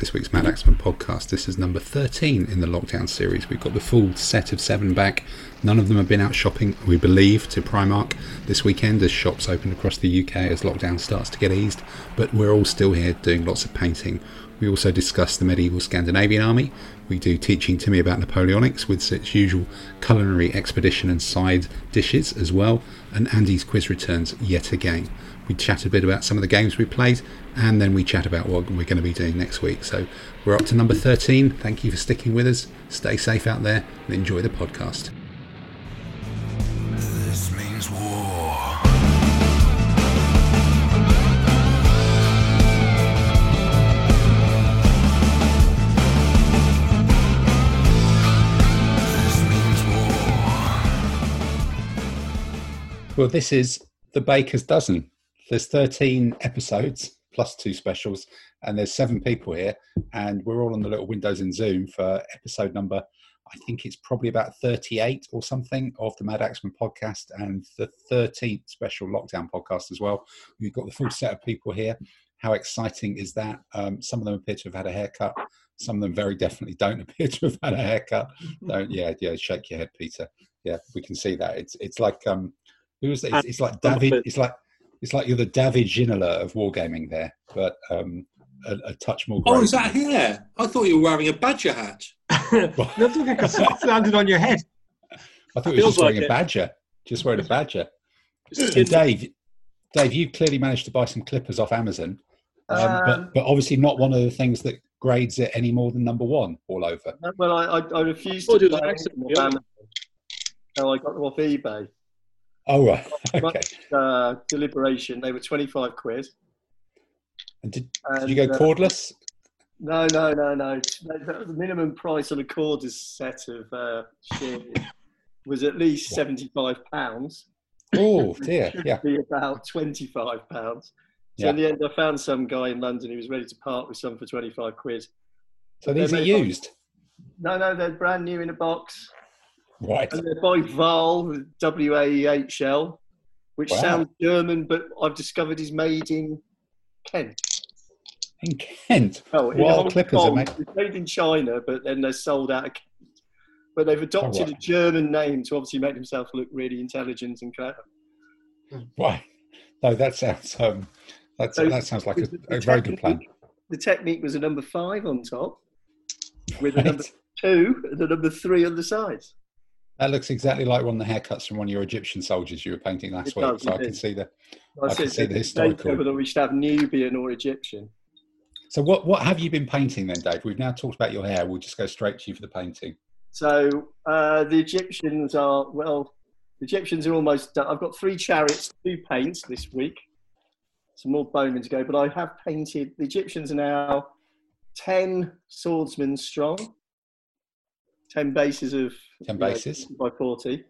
this week's Madaxeman podcast. This is number 13 in the lockdown series. We've got the full set of seven back. None of them have been out shopping, we believe, to Primark this weekend as shops open across the UK as lockdown starts to get eased. But we're all still here doing lots of painting. We also discuss the medieval Scandinavian army. We do teaching Timmy about Napoleonics with its usual culinary expedition and side dishes as well. And Andy's quiz returns yet again. We chat a bit about some of the games we played, and then we chat about what we're going to be doing next week. So we're up to number 13. Thank you for sticking with us. Stay safe out there and enjoy the podcast. This means war. This means war. Well, this is the Baker's Dozen. There's 13 episodes plus two specials, and there's seven people here, and we're all on the little windows in Zoom for episode number. I think it's probably about 38 or something of the Madaxeman podcast and the 13th special lockdown podcast as well. We've got the full set of people here. How exciting is that? Um, some of them appear to have had a haircut. Some of them very definitely don't appear to have had a haircut. Don't, yeah, yeah. Shake your head, Peter. Yeah, we can see that. It's it's like um, who is it? It's, it's like David. It's like it's like you're the David Ginola of wargaming there, but um, a, a touch more. Oh, is that hair? I thought you were wearing a badger hat. That's looking because it's landed on your head. I thought you were feels just wearing like a badger. Just wearing a badger. And Dave, Dave, you clearly managed to buy some clippers off Amazon, um, Um, but but obviously not one of the things that grades it any more than number one all over. Well, I, I, I refused Oh, to dude, buy that's yeah. So I got them off eBay. Oh right, okay. Much uh, deliberation. They were 25 quid. And did, And, did you go uh, cordless? No, no, no, no. The minimum price on a cordless set of uh, shears was at least 75 pounds. Oh dear, should yeah. be about 25 pounds. So Yeah. in the end, I found some guy in London who was ready to part with some for 25 quid. So these are used, No, no, they're brand new in a box. Right? And they're by Wahl, W A E H L, which Wow. sounds German, but I've discovered is made in Kent. In Kent, Oh, Wahl Clippers are made. It's made in China, but then they're sold out of Kent. But they've adopted right. a German name to obviously make themselves look really intelligent and clever. right? No, that sounds um, that's, So that sounds like a, a very good plan. The technique was a number five on top, with a number two and a number three on the sides. That looks exactly like one of the haircuts from one of your Egyptian soldiers you were painting last It week. does, so I can see the. I, I can see the historical- whether we should have Nubian or Egyptian. So what what have you been painting then, Dave? We've now talked about your hair. We'll just go straight to you for the painting. So uh, the Egyptians are well. The Egyptians are almost done. I've got three chariots, two paints this week. Some more bowmen to go, but I have painted. The Egyptians are now ten swordsmen strong, ten bases of 10 you know, bases. by forty,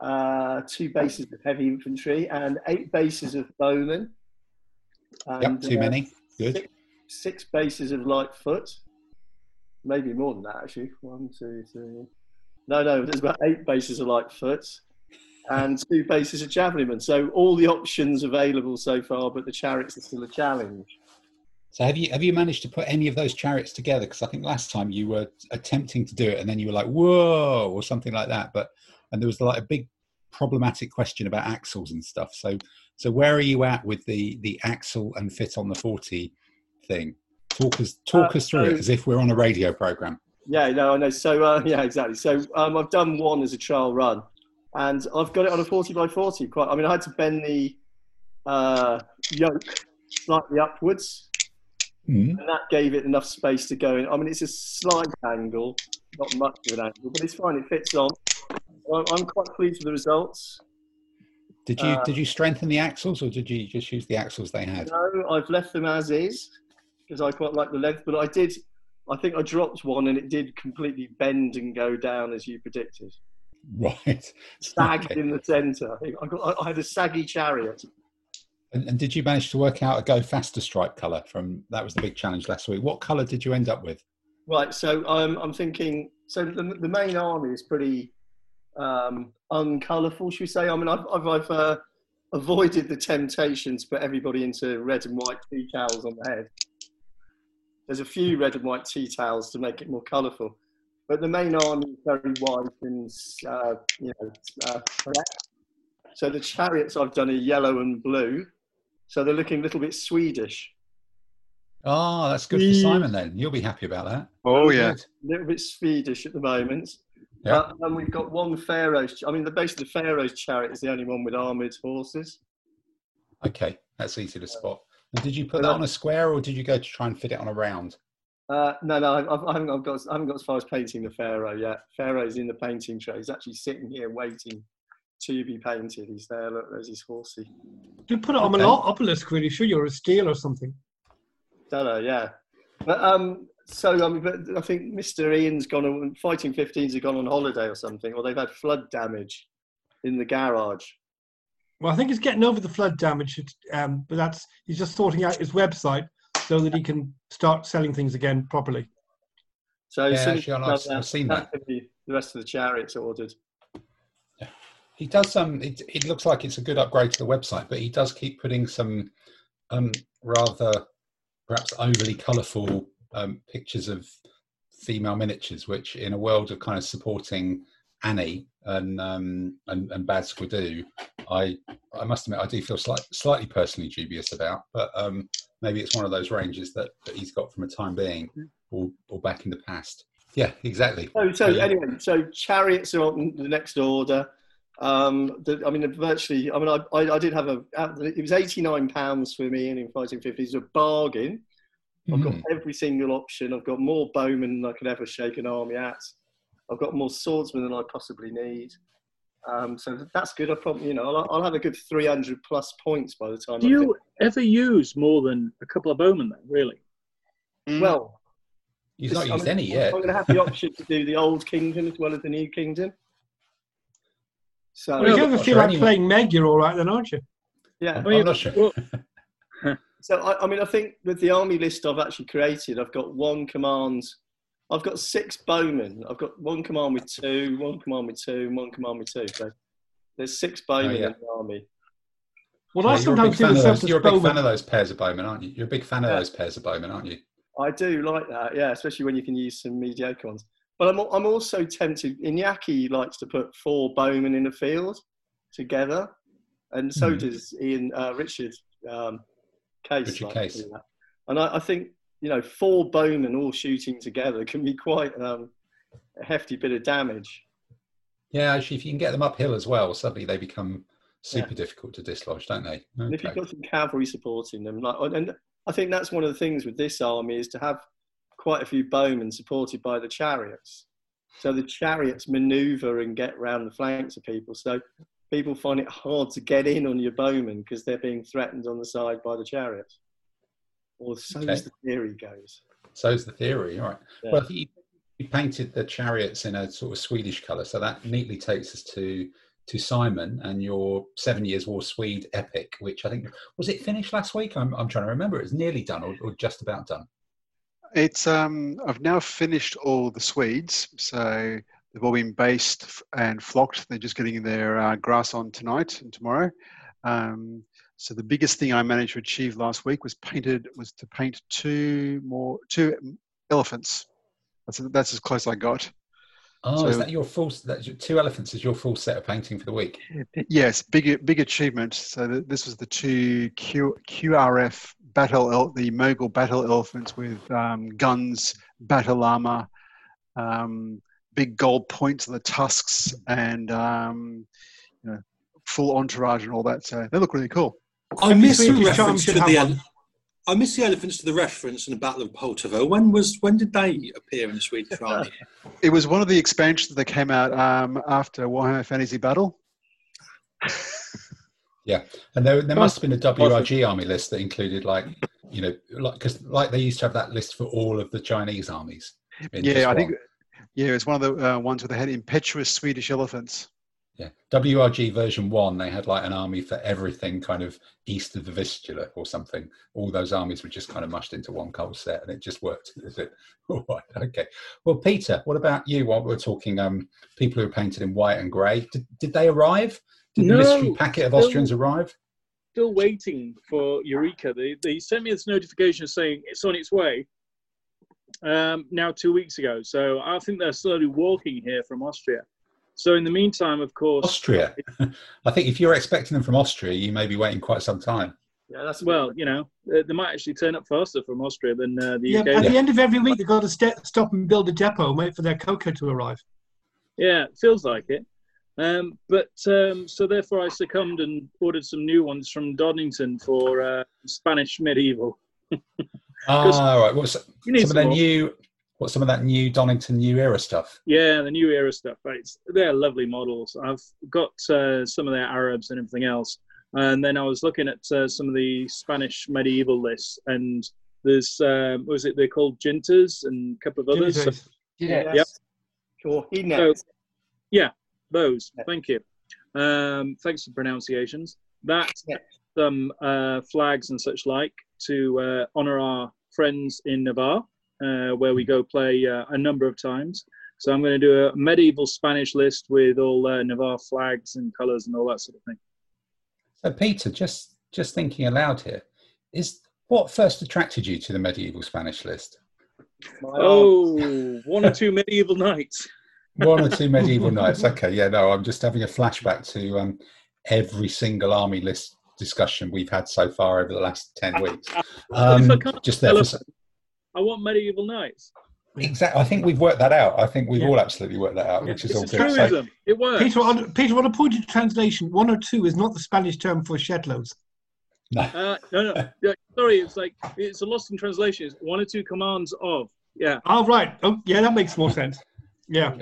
uh, two bases of heavy infantry, and eight bases of bowmen. Yep, too uh, many. Good. six, six bases of light foot. Maybe more than that, actually. One, two, three. No, no, there's about eight bases of light foot and two bases of javelin. So all the options available so far, but the chariots are still a challenge. So have you have you managed to put any of those chariots together? Because I think last time you were attempting to do it, and then you were like, "Whoa!" or something like that. But and there was like a big problematic question about axles and stuff. So so where are you at with the the axle and fit on the forty thing? Talk us talk Uh, us through so- it as if we're on a radio program. Yeah, no, I know. So uh, yeah, exactly. So um, I've done one as a trial run, and I've got it on a forty by forty. Quite. I mean, I had to bend the uh, yoke slightly upwards Mm. and that gave it enough space to go in. I mean, it's a slight angle, not much of an angle, but it's fine. It fits on. I'm I'm quite pleased with the results. Did you Uh, did you strengthen the axles or did you just use the axles they had? No, I've left them as is because I quite like the length, but I did. I think I dropped one and it did completely bend and go down as you predicted. Right. Sagged Okay. in the centre. I, got, I had a saggy chariot. And, and did you manage to work out a go faster stripe color from that was the big challenge last week? What color did you end up with? Right, so um, I'm thinking. So the, the main army is pretty um, uncolourful, should we say? I mean, I've, I've, I've uh, avoided the temptation to put everybody into red and white tea towels on the head. There's a few red and white tea towels to make it more colourful, but the main army is very white and uh, you know uh. So the chariots I've done are yellow and blue, so they're looking a little bit Swedish, Oh, that's good for. Simon then. You'll be happy about that. Oh yeah. A little bit Swedish at the moment. Yeah. Uh, and we've got one Pharaoh's. I mean, the base of the Pharaoh's chariot is the only one with armoured horses. Okay, that's easy to spot. And did you put that on a square or did you go to try and fit it on a round? Uh, no, no, I've, I haven't I've got, I haven't got as far as painting the Pharaoh yet. Pharaoh's in the painting tray. He's actually sitting here waiting to be painted. He's there. Look, there's his horsey. You put it on an Okay. obelisk, really, sure, you're a steel or something. Don't know, yeah. But um, so I mean, but I think Mr. Ian's gone on fighting 15s have gone on holiday or something, or they've had flood damage in the garage. Well, I think he's getting over the flood damage, um, but that's he's just sorting out his website so that he can start selling things again properly. So as Yeah, soon as actually, I've- done I've seen that. The the rest of the chariots ordered. He does um it, it looks like it's a good upgrade to the website, but he does keep putting some um rather perhaps overly colourful um, pictures of female miniatures, which in a world of kind of supporting Annie and um and, and Bad Squiddo, I I must admit I do feel slight, slightly personally dubious about, but um maybe it's one of those ranges that, that he's got from a time being or or back in the past. Yeah, exactly. So, so Brilliant. anyway, so chariots are on the next order. Um, the, I mean, virtually. I mean, I, I, I did have a. It was eighty nine pounds for me in fighting fifties. A bargain. I've got Mm. every single option. I've got more bowmen than I could ever shake an army at. I've got more swordsmen than I possibly need. Um, so that's good. I probably, you know, I'll, I'll have a good three hundred plus points by the time. Do I you ever use more than a couple of bowmen then, really? finish. Well, He's this- not I'm used gonna- any yet. I'm going to have the option to do the old kingdom as well as the new kingdom. So Well, if you I'm ever feel like anyone- playing Meg, you're all right then, aren't you? yeah, I'm not sure. So I, I mean, I think with the army list I've actually created, I've got one command. I've got six bowmen. I've got one command with two, one command with two, and one command with two. So there's six oh, bowmen Oh, yeah. in the army. Well, Yeah, I sometimes big see of myself those. as You're a big fan of those pairs of bowmen, aren't you? You're a big fan of Yeah. those pairs of bowmen, aren't you? I do like that, yeah, especially when you can use some mediocre ones. But I'm, I'm also tempted. Iñaki likes to put four bowmen in a field together, and so Mhm. does Ian uh, Richard um, Case. Richard likes Case. And I, I think you know four bowmen all shooting together can be quite um, a hefty bit of damage. Yeah, actually, if you can get them uphill as well, suddenly they become super difficult to dislodge, don't they? And if you've got some cavalry supporting them, like, and I think that's one of the things with this army is to have quite a few bowmen supported by the chariots. So the chariots manoeuvre and get round the flanks of people. So people find it hard to get in on your bowmen because they're being threatened on the side by the chariots. Or so Okay. as the theory goes. So's the theory, all right. Yeah. Well, he, he painted the chariots in a sort of Swedish colour, so that neatly takes us to to Simon and your Seven Years War Swede epic, which I think was it finished last week. I'm, I'm trying to remember. It was nearly done or, or just about done. It's um, I've now finished all the Swedes, so they've all been based and flocked. They're just getting their uh, grass on tonight and tomorrow. Um, so the biggest thing I managed to achieve last week was painted was to paint two more two elephants. That's that's as close I got. Oh, is that your full? That's your, two elephants is your full set of painting for the week. Yes, big big achievement. So th- this was the two Q, QRF battle el- the Mogul battle elephants with um, guns, battle armor, um, big gold points on the tusks, and um, you know full entourage and all that. So they look really cool. I miss the Swedish reference to the. ele- I miss the elephants to the reference in the Battle of Poltava. When was when did they appear in the Swedish army? It was one of the expansions that came out um, after Warhammer Fantasy Battle. Yeah, and there, there must have been a WRG army list that included like, you know, like because like they used to have that list for all of the Chinese armies. Yeah, I think. Yeah, it's one of the uh, ones where they had impetuous Swedish elephants. Yeah, WRG version one, they had like an army for everything kind of east of the Vistula or something. All those armies were just kind of mushed into one cold set, and it just worked. Is it? All right, okay. Well, Peter, what about you? While we're talking, um, people who are painted in white and grey, did, did they arrive? Did the No, mystery packet of still- Austrians arrive? Still waiting for Eureka. They, they sent me this notification saying it's on its way. um, now two weeks ago. So I think they're slowly walking here from Austria. So in the meantime, of course, Austria. I think if you're expecting them from Austria, you may be waiting quite some time. Yeah, that's well, you know, they might actually turn up faster from Austria than uh, the Yeah, UK. at does. the end of every week, they've got to st- stop and build a depot and wait for their cocoa to arrive. Yeah, it feels like it. Um, but um, so therefore, I succumbed and ordered some new ones from Donnington for uh, Spanish medieval. Ah, right. What's some You need of some that more. new? What's some of that new Donnington New Era stuff? Yeah, the new era stuff. Right? It's, they're lovely models. I've got uh, some of their Arabs and everything else. And then I was looking at uh, some of the Spanish medieval lists, and there's um, what was it? They're called Jinetes and a couple of others. So Genies. yeah. Yep. Sure. He knows. Those. Yeah. Thank you. Um, thanks for pronunciations. That Yeah. some uh, flags and such like to uh, honour our friends in Navarre, uh, where we go play uh, a number of times. So I'm going to do a medieval Spanish list with all uh, Navarre flags and colours and all that sort of thing. So, Peter, just just thinking aloud here, is what first attracted you to the medieval Spanish list? My Oh, one or two medieval knights. One or two medieval knights. Okay, yeah, no, I'm just having a flashback to um, every single army list discussion we've had so far over the last ten weeks. I Um, just there for, tell I want medieval knights. exactly. I think we've worked that out. I think we've Yeah. all absolutely worked that out, which is It's all a good. So. It works. Peter, on, Peter, on a point of translation, one or two is not the Spanish term for shetlows. no, Uh, no, no. Yeah, sorry, it's like it's a lost in translation. It's one or two commands of. Yeah. Oh, right. Oh, yeah, that makes more sense. Yeah.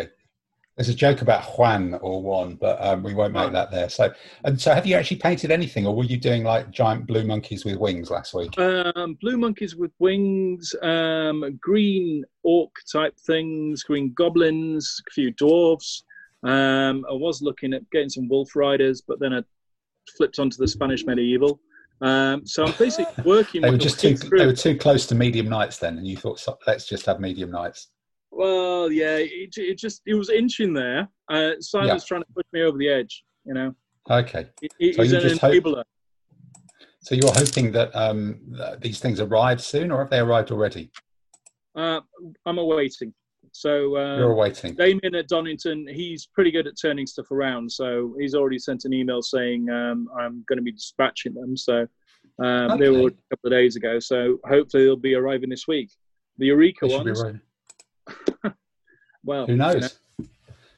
There's a joke about Juan or Juan, but um, we won't make that there. So, and so, have you actually painted anything, or were you doing like giant blue monkeys with wings last week? Um, blue monkeys with wings, um, green orc type things, green goblins, a few dwarves. Um, I was looking at getting some wolf riders, but then I flipped onto the Spanish medieval. Um, so I'm basically working. They were just too. through- They were too close to medium knights then, and you thought, let's just have medium knights. Well, yeah, it, it just it was inching there. Uh, Simon's trying to push me over the edge. You know, Okay, He- So he's an just hope- enabler. so you're hoping that um, th- these things arrive soon, or have they arrived already? Uh, I'm awaiting. So You're uh, awaiting. Damien at Donnington, he's pretty good at turning stuff around. So he's already sent an email saying um, I'm going to be dispatching them. So um, they were a couple of days ago. So hopefully they'll be arriving this week. The Eureka ones. well, Who you know, knows?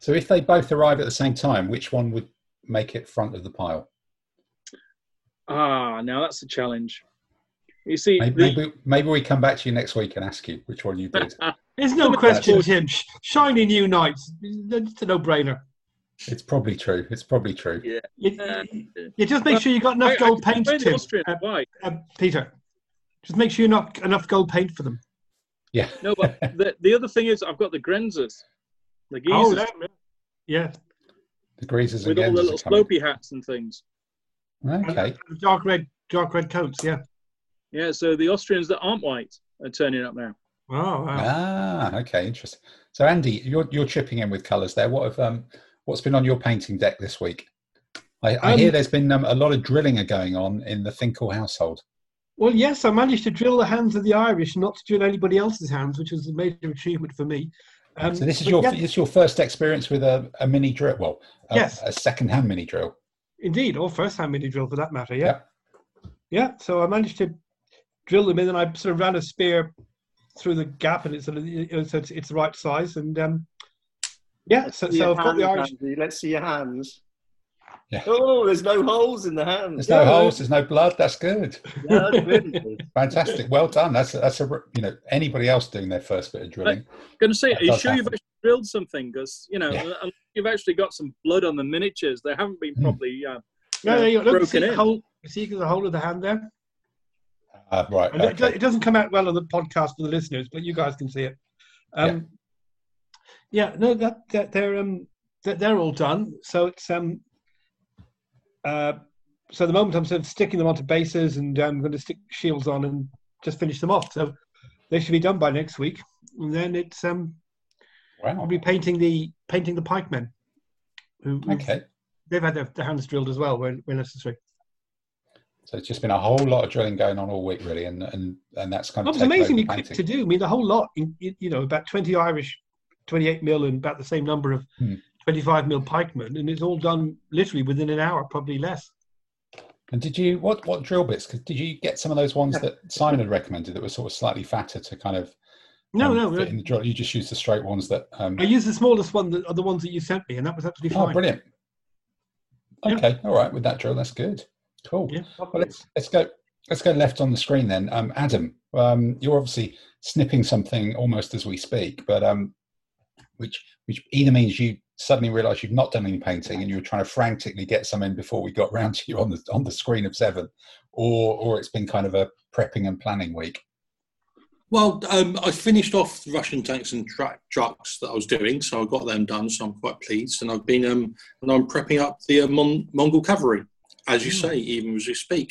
So if they both arrive at the same time, which one would make it front of the pile? ah, now that's a challenge. You see, Maybe, the- maybe, maybe we come back to you next week and ask you which one you did. There's no question, that- Tim. Shiny new knights. It's a no-brainer. it's probably true. It's probably true. You, Uh, you just make sure you got enough I- I gold can paint, play the Tim. Uh, white. uh, Peter, just make sure you not enough gold paint for them. Yeah. No, but the, the other thing is, I've got the Grenzers, the Oh, geezers that- yeah. The greasers and with all the little are coming. slopey hats and things. Okay. Dark red, dark red coats. Yeah. Yeah, so the Austrians that aren't white are turning up now. Oh, wow. Ah, okay, interesting. So Andy, you're you're chipping in with colours there. What have um what's been on your painting deck this week? I, I Um, hear there's been um, a lot of drilling going on in the Finkel household. Well, yes, I managed to drill the hands of the Irish, not to drill anybody else's hands, which was a major achievement for me. Um, so this is your yeah, this is your first experience with a, a mini drill. Well, a, Yes. a second hand mini drill. indeed, or first-hand mini drill for that matter. Yeah. Yep. Yeah. So I managed to drill them in, and I sort of ran a spear through the gap, and it's sort of, you know, so it's, it's the right size, and um, yeah. So, so I've got the Irish. Andy. Let's see your hands. Yeah. Oh, there's no holes in the hands. There's no Yeah. holes. There's no blood. That's good. Yeah, that's really good. Fantastic. Well done. That's a, that's a you know anybody else doing their first bit of drilling. I'm Going to say, are you does sure you've actually drilled something? Because you know, Yeah. you've actually got some blood on the miniatures. They haven't been Hmm. properly. Uh, No, uh, there you. Look, broken see the in. hole. See the hole of the hand there. Uh, right. And it- Okay. It doesn't come out well on the podcast for the listeners, but you guys can see it. Um, yeah. no, that, that they're um that they're all done. So it's um uh so at the moment I'm sort of sticking them onto bases and I'm going to stick shields on and just finish them off. So they should be done by next week, and then it's um Wow. I'll be painting the painting the pikemen. Who, Okay. they've had their, their hands drilled as well when, where necessary. So it's just been a whole lot of drilling going on all week, really, and and and that's kind of was taken amazingly quick to do. I mean, the whole lot, in, you know, about 20 Irish, 28 mil, and about the same number of Hmm. 25 mil pikemen, and it's all done literally within an hour, probably less. And did you what what drill bits? did you get some of those ones that Simon had recommended that were sort of slightly fatter to kind of No, um, no, no. in the drill? You just used the straight ones that. Um, I used the smallest one, that are the ones that you sent me, and that was absolutely fine. oh, fine. brilliant! Yeah. Okay, all right, with that drill, that's good. Cool. Yeah. Well, let's let's go let's go left on the screen then. Um, Adam, um, you're obviously snipping something almost as we speak, but um, which which either means you suddenly realise you've not done any painting and you were trying to frantically get some in before we got round to you on the on the screen of seven, or or it's been kind of a prepping and planning week. Well, um, I finished off the Russian tanks and tra- trucks that I was doing, so I got them done. So I'm quite pleased, and I've been um, and I'm prepping up the uh, Mon- Mongol cavalry, as you say, even as we speak.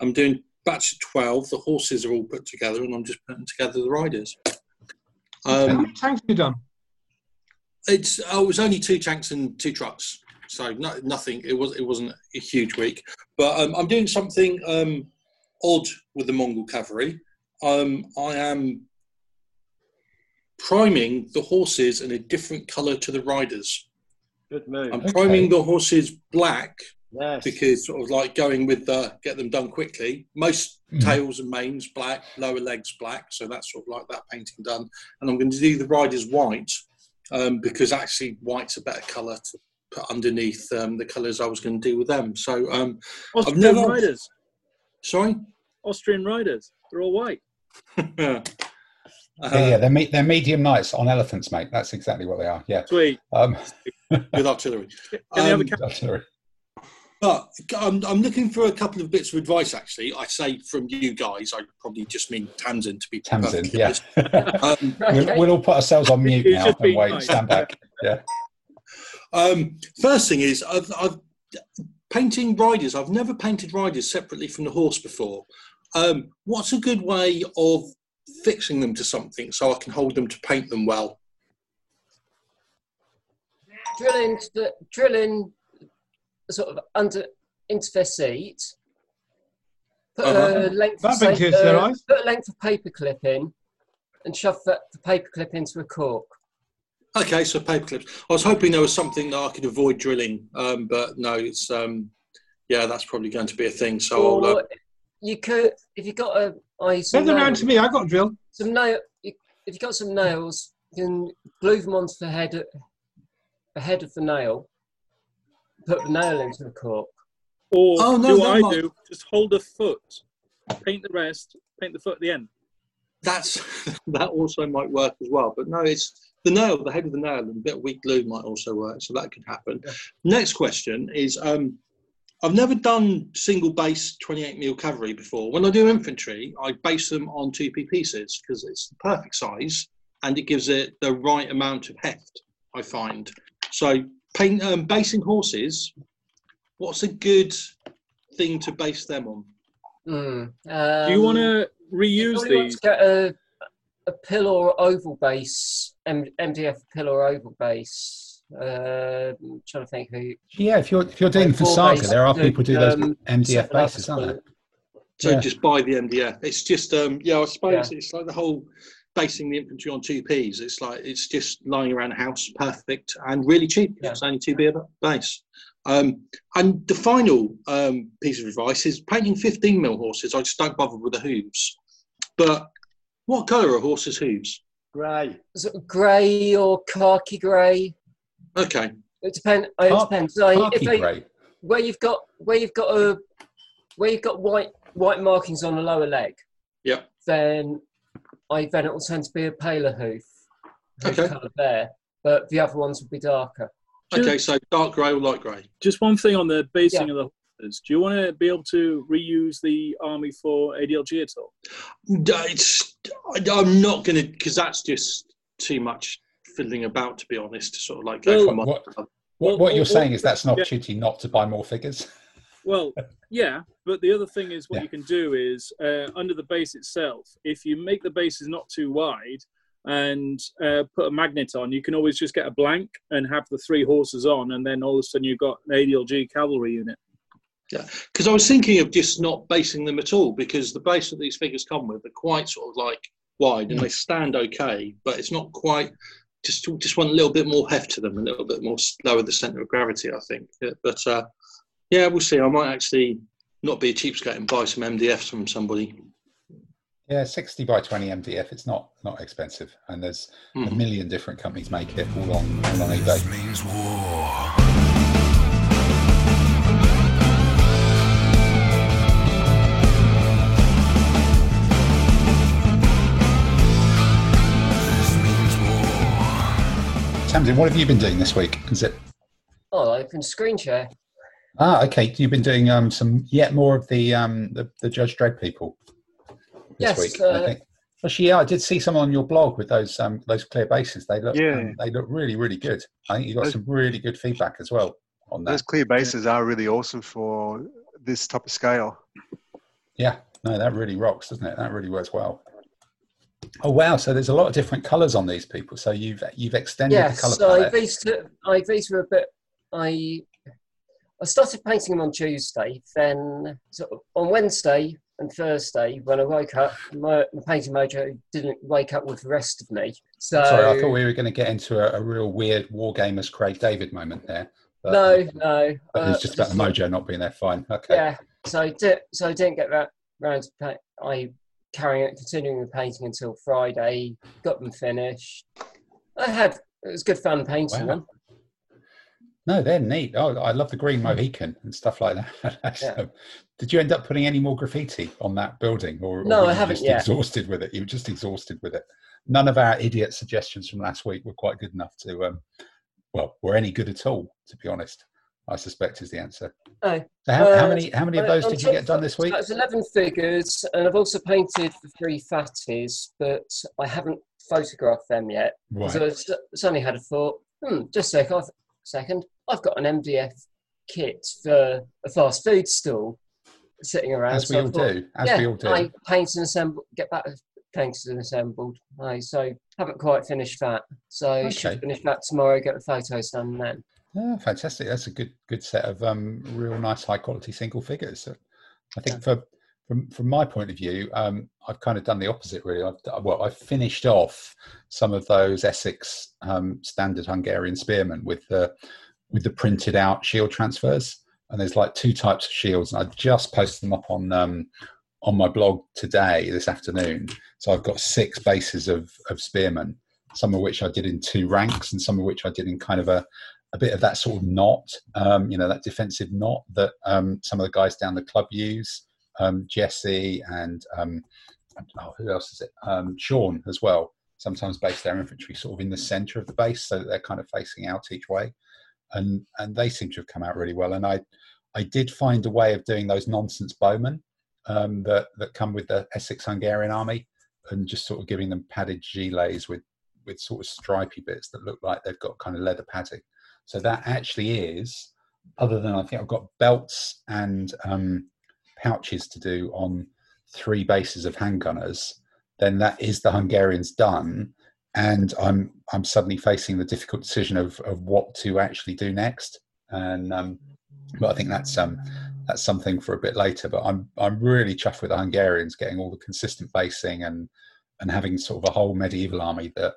I'm doing batch of twelve. The horses are all put together, and I'm just putting together the riders. How Um, many tanks have you done? It's oh, it was only two tanks and two trucks, so no, nothing. It was it wasn't a huge week, but um, I'm doing something um, odd with the Mongol cavalry. Um, I am priming the horses in a different colour to the riders. Good move. I'm Okay. priming the horses black yes. because sort of like going with the get them done quickly. Most Mhm. tails and manes black, lower legs black, so that's sort of like that painting done. And I'm going to do the riders white um, because actually white's a better colour to put underneath um, the colours I was going to do with them. So um, Austrian never- riders. sorry. Austrian riders. They're all white. Uh, yeah, yeah, they're me- they're medium knights on elephants, mate. That's exactly what they are. Yeah. Sweet. Um, with artillery. Can they have a Um, cap- artillery. But I'm, I'm looking for a couple of bits of advice. Actually, I say from you guys. I probably just mean Tamsin to be Tamsin, perfectly yeah. Um, we'll, we'll all put ourselves on mute now and wait, nice. stand back. Yeah. Um, first thing is, I've, I've painting riders. I've never painted riders separately from the horse before. Um, what's a good way of fixing them to something so I can hold them to paint them well? drilling the drilling sort of under into their seat. Put Uh-huh. a length of, say, makes their uh, eyes. put a length of paper clip in, and shove that, the paper clip into a cork. Okay, so paper clips. I was hoping there was something that I could avoid drilling, um, but no, it's um, yeah, that's probably going to be a thing. So I'll, uh, you could, if you've got a, I some Send them around to me. I've got a drill. some nail. you- If you've got some nails, you can glue them onto the head, the head of the nail. Put the nail into the cork. Or Oh, no, do no, what I no. do? Just hold a foot, paint the rest, paint the foot at the end. that's that also might work as well. But no, it's the nail, the head of the nail, and a bit of weak glue might also work. So that could happen. Next question is: um, I've never done single base 28 mil cavalry before. When I do infantry, I base them on 2p pieces because it's the perfect size and it gives it the right amount of heft. I find so. Paint um, basing horses. What's a good thing to base them on? Mm, do you want um, to reuse Probably these? to get a, a pill or oval base, M- MDF pill or oval base. Uh, I'm trying to think who. Yeah, if you're if you're doing for Four Saga, there are people who do those um, MDF bases, aren't there? So Yeah. just buy the MDF. It's just um yeah, I suppose it's like the whole basing the infantry on two Ps. It's like it's just lying around a house, perfect and really cheap. Yeah. It's only two B a base. Um, and the final um, piece of advice is painting 15 mil horses. I just don't bother with the hooves. But what colour are horses' hooves? Grey. Sort of grey or khaki grey. Okay, It depends. It Khaki- depends. Like, if Khaki they, grey. where you've got where you've got a where you've got white white markings on the lower leg, Yeah. then I then it will tend to be a paler hoof, hoof Okay. colour there, but the other ones will be darker. okay. So dark grey or light grey? Just one thing on the basing of the horses. Do you want to be able to reuse the army for ADLG at all? It's, I'm not going to because that's just too much fiddling about. To be honest, to sort of like go Well, from one. What, what, what you're well, saying is that's an yeah. opportunity not to buy more figures. Well, yeah, but the other thing is what Yeah. you can do is uh, under the base itself, if you make the bases not too wide and uh, put a magnet on, you can always just get a blank and have the three horses on, and then all of a sudden you've got an ADLG cavalry unit. Yeah, because I was thinking of just not basing them at all because the base that these figures come with are quite sort of like wide and they stand okay, but it's not quite. Just just want a little bit more heft to them, a little bit more lower the center of gravity, I think. But uh, yeah, we'll see. I might actually not be a cheapskate and buy some MDFs from somebody. Yeah, 60 by 20 MDF. It's not not expensive, and there's a Mhm. million different companies make it all on all on eBay. This means war. This means war. Tamsin, what have you been doing this week? Is it Oh, I can screen share. Ah okay? You've been doing um some yet more of the um the, the Judge Dredd people this Yes, week. uh, I think. Actually, yeah, I did see some on your blog with those um those clear bases. They look Yeah. um, they look really really good. I think you got Those- some really good feedback as well on that. Those clear bases are really awesome for this type of scale. Yeah, no, that really rocks, doesn't it? That really works well. Oh wow! So there's a lot of different colours on these people. So you've you've extended Yeah, the colour so palette. two, I these were a bit. I I started painting them on Tuesday. Then sort of on Wednesday and Thursday, when I woke up, my, my painting mojo didn't wake up with the rest of me. So Sorry, I thought we were going to get into a, a real weird War Gamers Craig David moment there. But, no, no. uh, it's just about the mojo not being there. Fine. Okay. Yeah, so I did, so I didn't get that round to paint. I carrying continuing the painting until Friday. Got them finished. I had it was good fun painting Wow. them. No, they're neat. Oh, I love the green Mohican and stuff like that. Yeah. Did you end up putting any more graffiti on that building, or, or No, were I haven't just yet. Exhausted with it. You were just exhausted with it. None of our idiot suggestions from last week were quite good enough to, um, well, were any good at all. To be honest, I suspect is the answer. Oh, So how, how Uh, many how many of those did you get done this week? That's 11 figures, and I've also painted the three fatties, but I haven't photographed them yet. Right. So I suddenly had a thought, hmm, just a sec, second, I've got an MDF kit for a fast food stall sitting around. As we so all thought, do. As yeah, we all do. I paint and assemble, get back painted and assembled. I, so haven't quite finished that. So Okay. should finish that tomorrow, get the photos done then. Yeah, fantastic. That's a good good set of um, real nice high quality single figures. So I think for from from my point of view, um, I've kind of done the opposite really. I've, well, I've finished off some of those Essex um, standard Hungarian spearmen with the with the printed out shield transfers. And there's like two types of shields, and I just posted them up on um, on my blog today this afternoon. So I've got six bases of of spearmen, some of which I did in two ranks, and some of which I did in kind of a a bit of that sort of knot, um, you know, that defensive knot that um, some of the guys down the club use, um, Jesse and um, oh, who else is it? Um, Sean as well. Sometimes base their infantry sort of in the centre of the base, so they're kind of facing out each way, and and they seem to have come out really well. And I I did find a way of doing those nonsense bowmen um, that that come with the Essex Hungarian army, and just sort of giving them padded gilets with with sort of stripy bits that look like they've got kind of leather padding. So that actually is, other than I think I've got belts and um, pouches to do on three bases of handgunners, then that is the Hungarians done. And I'm I'm suddenly facing the difficult decision of of what to actually do next. And um, but I think that's um that's something for a bit later. But I'm I'm really chuffed with the Hungarians getting all the consistent basing and and having sort of a whole medieval army that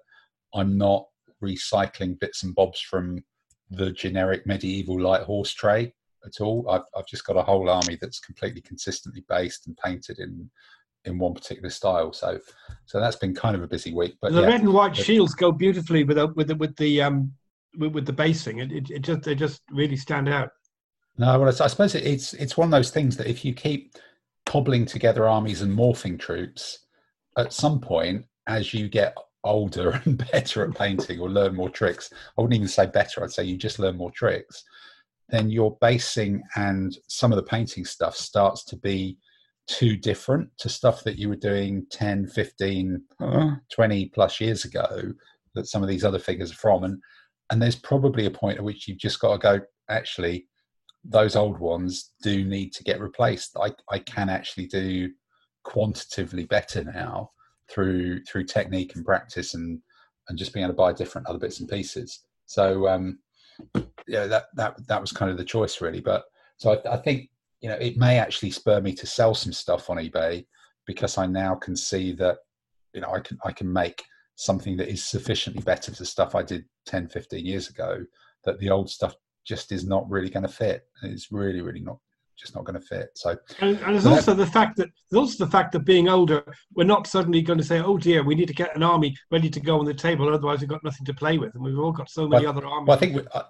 I'm not recycling bits and bobs from the generic medieval light horse tray at all. I've I've just got a whole army that's completely consistently based and painted in in one particular style. So so that's been kind of a busy week. But the yeah, red and white shields go beautifully with the, with the, with the um with, with the basing. It, it, it just they just really stand out. No, well, I suppose it- it's it's one of those things that if you keep cobbling together armies and morphing troops, at some point, as you get older and better at painting or learn more tricks, I wouldn't even say better. I'd say you just learn more tricks. Then your basing and some of the painting stuff starts to be too different to stuff that you were doing 10, 15, uh, 20 plus years ago that some of these other figures are from. And and there's probably a point at which you've just got to go, actually, those old ones do need to get replaced. I, I can actually do quantitatively better now through through technique and practice and and just being able to buy different other bits and pieces. So um, yeah, that that that was kind of the choice really. But so I, I think you know, it may actually spur me to sell some stuff on eBay because I now can see that, you know, I can I can make something that is sufficiently better to stuff I did 10, 15 years ago that the old stuff just is not really going to fit. It's really, really not just not going to fit. So, And, and there's So also the fact that there's also the fact that being older, we're not suddenly going to say, "Oh dear, we need to get an army ready to go on the table, otherwise we've got nothing to play with." And we've all got so many other armies. well, I think we, I,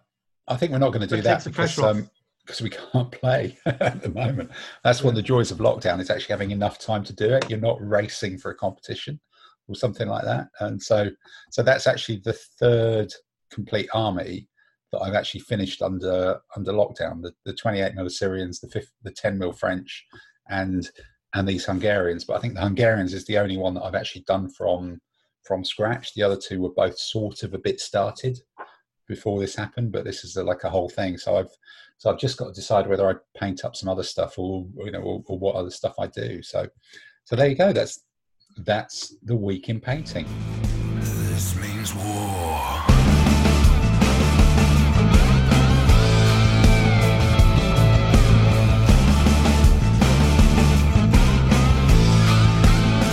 I think we're not going to do That because pressure um, because we can't play at the moment. That's one of the joys of lockdown is actually having enough time to do it. You're not racing for a competition or something like that, and so so that's actually the third complete army that I've actually finished under under lockdown. The, the 28 mil Assyrians, the fifth, the 10 mil French, and and these Hungarians. But I think the Hungarians is the only one that I've actually done from from scratch. The other two were both sort of a bit started before this happened, but this is a, like a whole thing. So I've so I've just got to decide whether I paint up some other stuff or you know or, or what other stuff I do. So so there you go. That's that's the week in painting. This means war.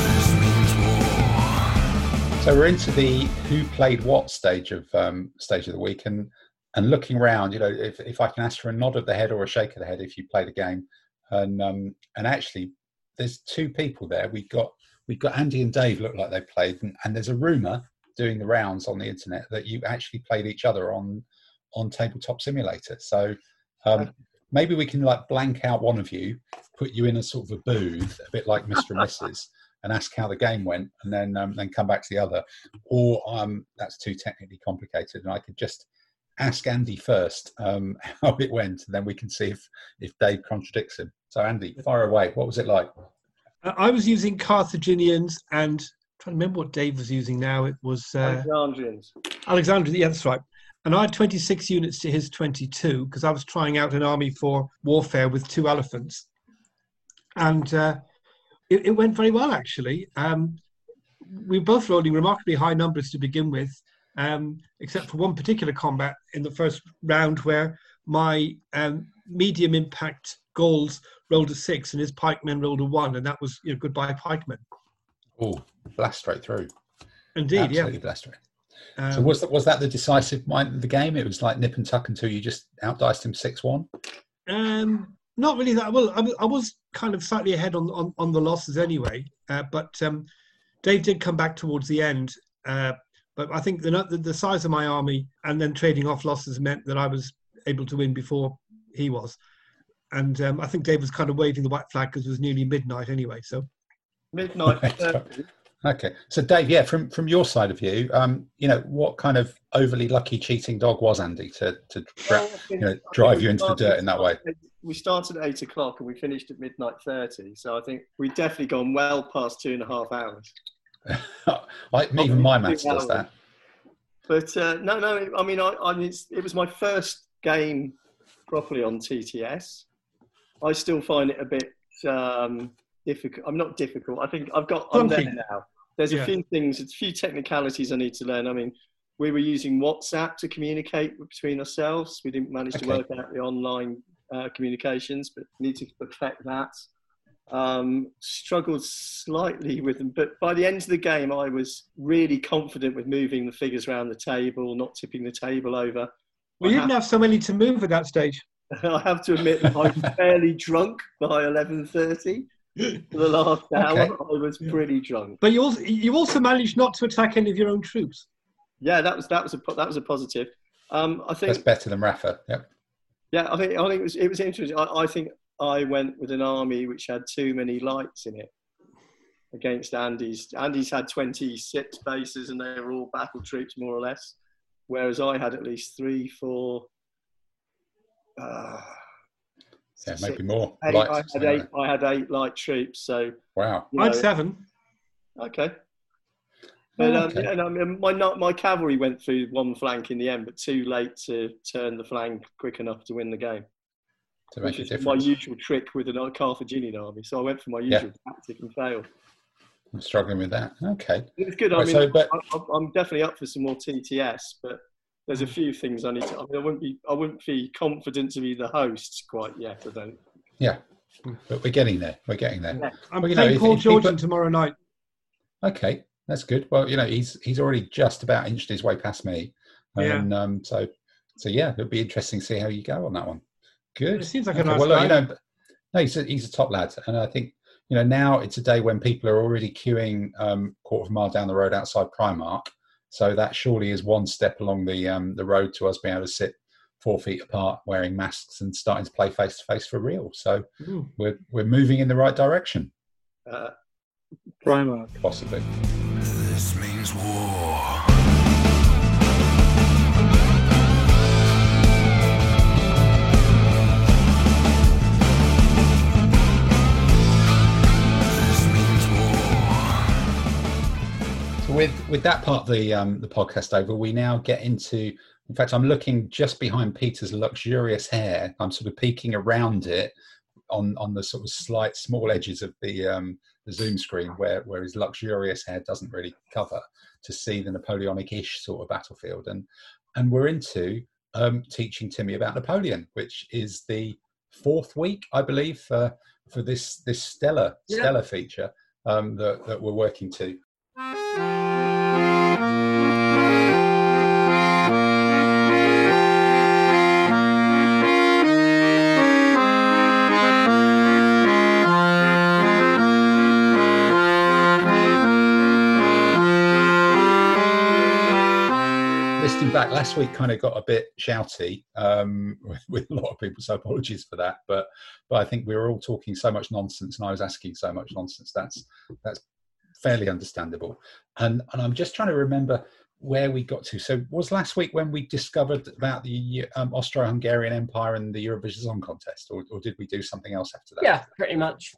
This means war. So we're into the who played what stage of um, stage of the week, and and looking around, you know, if, if I can ask for a nod of the head or a shake of the head if you played the game, and um, and actually, there's two people there. We got we've got Andy and Dave look like they played, and, and there's a rumor doing the rounds on the internet that you actually played each other on on Tabletop Simulator. So um, maybe we can like blank out one of you, put you in a sort of a booth, a bit like Mr. and Mrs and ask how the game went, and then um, then come back to the other. Or um, that's too technically complicated, and I could just ask Andy first um, how it went, and then we can see if if Dave contradicts him. So Andy, fire away. What was it like? Uh, I was using Carthaginians and trying to remember what Dave was using now. It was uh, Alexandrians. Alexander. Yeah, that's right. And I had 26 units to his 22 because I was trying out an army for warfare with two elephants, and uh, it, it went very well actually. Um, we were both rolling remarkably high numbers to begin with, um, except for one particular combat in the first round where my um, medium impact Gauls rolled a six and his pikemen rolled a one, and that was you know, goodbye pikemen. Oh, blast straight through. Indeed, Absolutely blast straight. yeah. So Um, was that was that the decisive point of the game? It was like nip and tuck until you just outdiced him six one. Um, not really that well. I, I was kind of slightly ahead on on, on the losses anyway, uh, but um, Dave did come back towards the end. Uh, but I think the, the the size of my army and then trading off losses meant that I was able to win before he was. And um, I think Dave was kind of waving the white flag because it was nearly midnight anyway. So Midnight. uh, Okay, so Dave, yeah, from from your side of view, um, you know, what kind of overly lucky cheating dog was Andy to to well, you know, drive you into the dirt in that way? We started at eight o'clock and we finished at midnight thirty. So I think we've definitely gone well past two and a half hours. I, even my maths does that. But uh, no, no. I mean, I, I mean, it's, it was my first game properly on TTS. I still find it a bit um, difficult. I'm not difficult. I think I've got. I'm there now. There's Yeah. a few things, a few technicalities I need to learn. I mean, we were using WhatsApp to communicate between ourselves. We didn't manage to work out the online uh, communications, but need to perfect that. Um, struggled slightly with them, but by the end of the game, I was really confident with moving the figures around the table, not tipping the table over. we I didn't have, have so many to move at that stage. I have to admit, I was fairly drunk by eleven thirty. For the last hour, Okay. I was pretty drunk. But you also you also managed not to attack any of your own troops. Yeah, that was that was a that was a positive. Um, I think That's better than Rafa. Yep. Yeah, I think I think it was it was interesting. I, I think I went with an army which had too many lights in it against Andy's. Andy's had twenty six bases and they were all battle troops more or less, whereas I had at least three, four. Uh, Yeah, six, maybe more. eight. lights I had eight. I had eight light troops. So. Wow. you I had seven. okay. But um, Okay. and, um, my my cavalry went through one flank in the end, but too late to turn the flank quick enough to win the game. To make which a is my usual trick with a Carthaginian army. So I went for my Yeah. usual tactic and failed. I'm struggling with that. Okay. It was good. I mean, so, but- I, I- I'm definitely up for some more TTS, but there's a few things I need to. I mean, I wouldn't be, I wouldn't be confident to be the host quite yet. I don't. Yeah, but we're getting there. We're getting there. Yeah. I'm Well, you know, playing if- Paul if people- Georgian tomorrow night. Okay, that's good. Well, you know, he's he's already just about inched his way past me, Yeah. and um, so so yeah, it'll be interesting to see how you go on that one. Good. It seems like a Okay, nice well, guy. you know, no, he's a, he's a top lad, and I think you know now it's a day when people are already queuing um, quarter of a mile down the road outside Primark. So that surely is one step along the um, the road to us being able to sit four feet apart, wearing masks, and starting to play face to face for real. So Mm. we're we're moving in the right direction, Uh, Primark. possibly. This means war. With that part of the um, the podcast over, we now get into. In fact, I'm looking just behind Peter's luxurious hair. I'm sort of peeking around it on on the sort of slight small edges of the um, the Zoom screen where where his luxurious hair doesn't really cover to see the Napoleonic-ish sort of battlefield. And and we're into um, teaching Timmy about Napoleon, which is the fourth week, I believe, for for this this stellar Yeah. stellar feature um, that that we're working to. Listening back last week kind of got a bit shouty um, with, with a lot of people so apologies for that. But but i think we were all talking so much nonsense and i was asking so much nonsense. That's that's fairly understandable. And and i'm just trying to remember where we got to. So was last week when we discovered about the um, austro-hungarian empire and the eurovision song contest or, or did we do something else after that? Yeah, pretty much.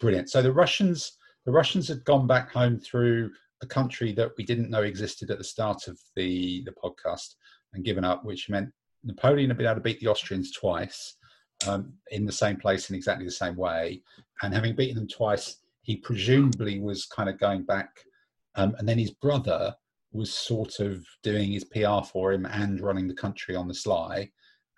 brilliant. So the russians the russians had gone back home through a country that we didn't know existed at the start of the the podcast and given up which meant napoleon had been able to beat the austrians twice um, in the same place in exactly the same way and having beaten them twice he presumably was kind of going back um, and then his brother was sort of doing his pr for him and running the country on the sly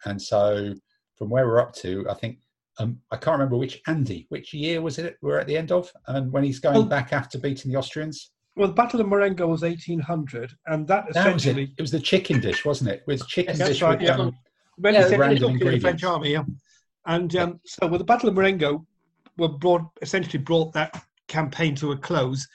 and so from where we're up to i think um, I can't remember which Andy, which year was it we're at the end of, and when he's going Oh. back after beating the Austrians. Well, the Battle of Marengo was 1800, and that That was it. essentially It was the chicken dish, wasn't it? It was chicken That's dish right, with yeah. um, when Yeah, random took in the French army. Yeah. And um, so, with the Battle of Marengo, were brought essentially brought that campaign to a close,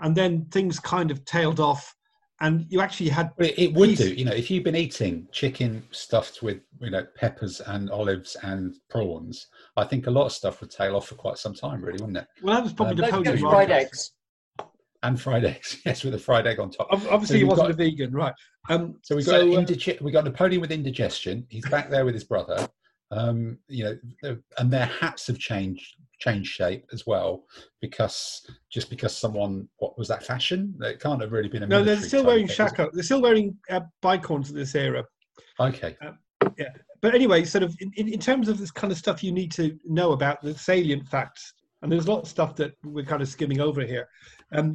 and then things kind of tailed off, and you actually had Well, it, it would do, you know, if you've been eating chicken stuffed with, you know, peppers and olives and prawns. I think a lot of stuff would tail off for quite some time, really, wouldn't it? well, that was probably Um, Don't Napoleon. forget rather. fried eggs. And fried eggs, yes, with a fried egg on top. Obviously, So he wasn't got- a vegan, right? Um, So we've got So, uh, we got Napoleon with indigestion. He's back there with his brother. Um, you know, and their hats have changed changed shape as well because just because someone what was that fashion? It can't have really been a no, they're still wearing thing, was it? shako. They're still wearing uh, bicorns in this era. Okay, yeah But anyway, sort of in, in terms of this kind of stuff you need to know about the salient facts, and there's a lot of stuff that we're kind of skimming over here. Um,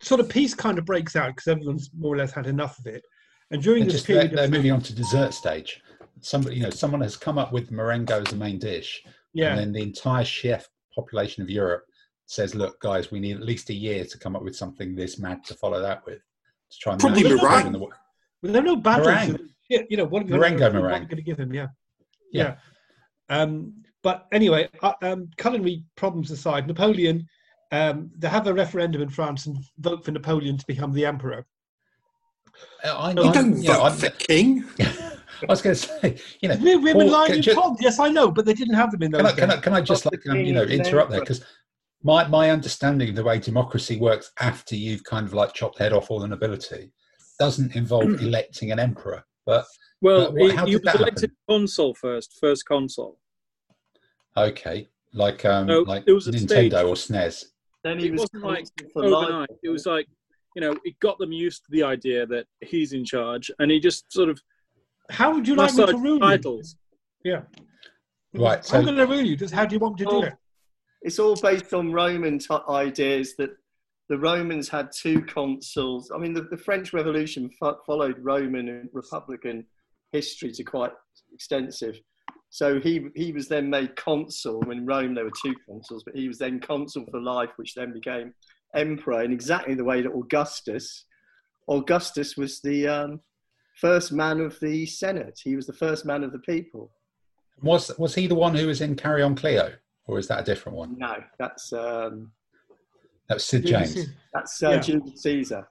sort of peace kind of breaks out because everyone's more or less had enough of it. And during they're this just they're, period, they're of, moving on to dessert stage. Somebody, you know, someone has come up with Marengo as the main dish, yeah, and then the entire chef population of Europe says, "Look, guys, we need at least a year to come up with something this mad to follow that with to try and Probably match the meringue. in the wo- well, there are no battles. Meringue. so- yeah, you know what? Marengo what are you meringue. going to give him? Yeah, Yeah. yeah. Um, but anyway, uh, um, culinary problems aside, Napoleon. Um, they have a referendum in France and vote for Napoleon to become the emperor. Uh, I, You I- don't you know, vote I'm- for king. I was going to say, you know, Women women Paul, lying can, in ju- ponds. Yes, I know, but they didn't have them in those can, I, can, I, can I just like um, you know interrupt there because my my understanding of the way democracy works after you've kind of like chopped the head off all the nobility doesn't involve electing an emperor, but Well, But what- he, how he did was that elected consul first, first consul. Okay, like um No, like it was a Nintendo stage. or SNES. Then he It was wasn't like consul for life. Overnight, it was like you know, it got them used to the idea that he's in charge, and he just sort of How would you like me to massaged rule you? titles. Yeah. Right, so- I'm going to rule you. Just how do you want me to do Oh, it? It's all based on Roman t- ideas that the Romans had two consuls. I mean, the, the French Revolution fo- followed Roman and Republican history to quite extensive. So he he was then made consul. In Rome, there were two consuls, but he was then consul for life, which then became emperor in exactly the way that Augustus. Augustus was the um, first man of the Senate. He was the first man of the people. Was was he the one who was in Carry On Cleo, or is that a different one? No, that's um, That was Sid James. That's uh, Yeah. Julius Caesar.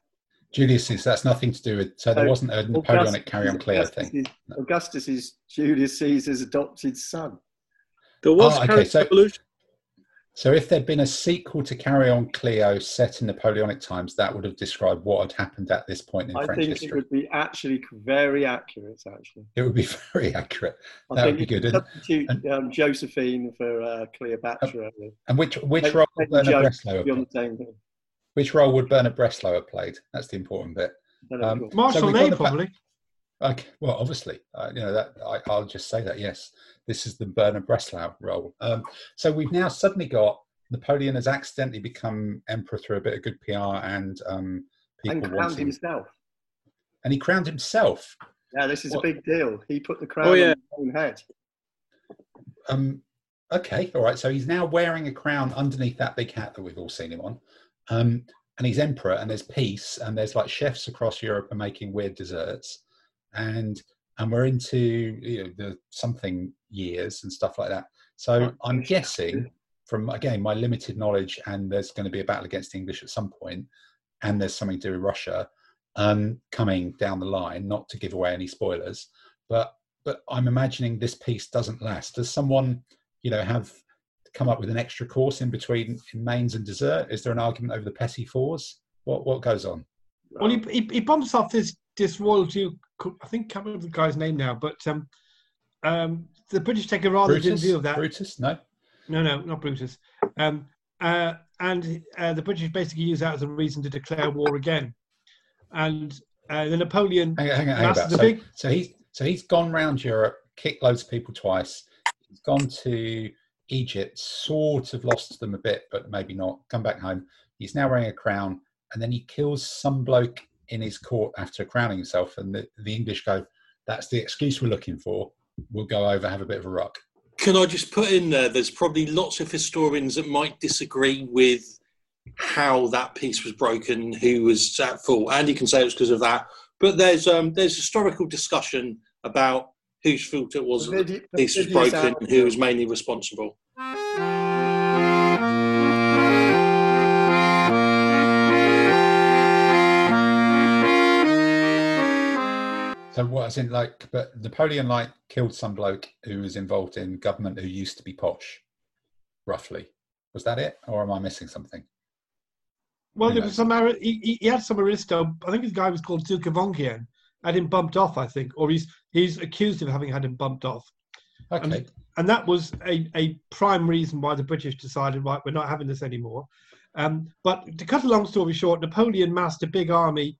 Julius Caesar. That's nothing to do with. So there wasn't a Napoleonic Carry On Cleo Augustus thing. is- Augustus is Julius Caesar's adopted son. There was Oh, okay, so- Revolution. So if there'd been a sequel to Carry On Cleo set in Napoleonic times, that would have described what had happened at this point in I French think it would be actually very accurate. Actually, It would be very accurate. I That would think be if you good. And, um, Josephine for uh, Cleopatra. and which which Maybe- role would maybe Bernard Joe Bresslaw be on the same thing. Which role would Bernard Bresslaw have played? That's the important bit. I. Um, Cool. Marshal we've Ney, the pa- probably. Okay, well, obviously, uh, you know that I, I'll just say that. Yes, this is the Bernard Bresslaw role. Um, so we've now suddenly got Napoleon has accidentally become emperor through a bit of good PR and um, people and crowned wanting, himself. and he crowned himself. Yeah, this is What- a big deal. He put the crown Oh, yeah. on his own head. Um, okay, all right. So he's now wearing a crown underneath that big hat that we've all seen him on. Um, and he's emperor, and there's peace, and there's like chefs across Europe are making weird desserts, and and we're into you know the something years and stuff like that. So I'm guessing from again my limited knowledge, and there's going to be a battle against the English at some point, and there's something to do with Russia um, coming down the line. Not to give away any spoilers, but but I'm imagining this piece doesn't last. Does someone, you know, have come up with an extra course in between in mains and dessert? Is there an argument over the petty fours? What what goes on? Well, he, he, he bumps off this this. I think can't remember the guy's name now, but um, um, the British take a rather Brutus? view of that. Brutus? No. No, no, not Brutus. Um, uh, and uh, the British basically use that as a reason to declare war again. And uh, the Napoleon Hang on, hang on, hang on. So, big- so he's so he's gone round Europe, kicked loads of people twice. He's gone to Egypt, sort of lost them a bit, but maybe not. Come back home. He's now wearing a crown, and then he kills some bloke in his court after crowning himself. And the, the English go, "That's the excuse we're looking for. We'll go over, have a bit of a rock." Can I just put in there? There's probably lots of historians that might disagree with how that piece was broken, who was at fault. Andy can say it was because of that, but there's um, there's historical discussion about whose fault it was The that the vidi- the piece was broken, out and who was mainly responsible. So what? As in, like, but Napoleon like killed some bloke who was involved in government who used to be posh, roughly. Was that it, or am I missing something? Well, there was some Ari- he, he- he had some aristo. I think his guy was called Duke of Enghien. Had him bumped off, I think, or he's he's accused of having had him bumped off, Okay. and that was a, a prime reason why the British decided, right, we're not having this anymore. Um, but to cut a long story short, Napoleon massed a big army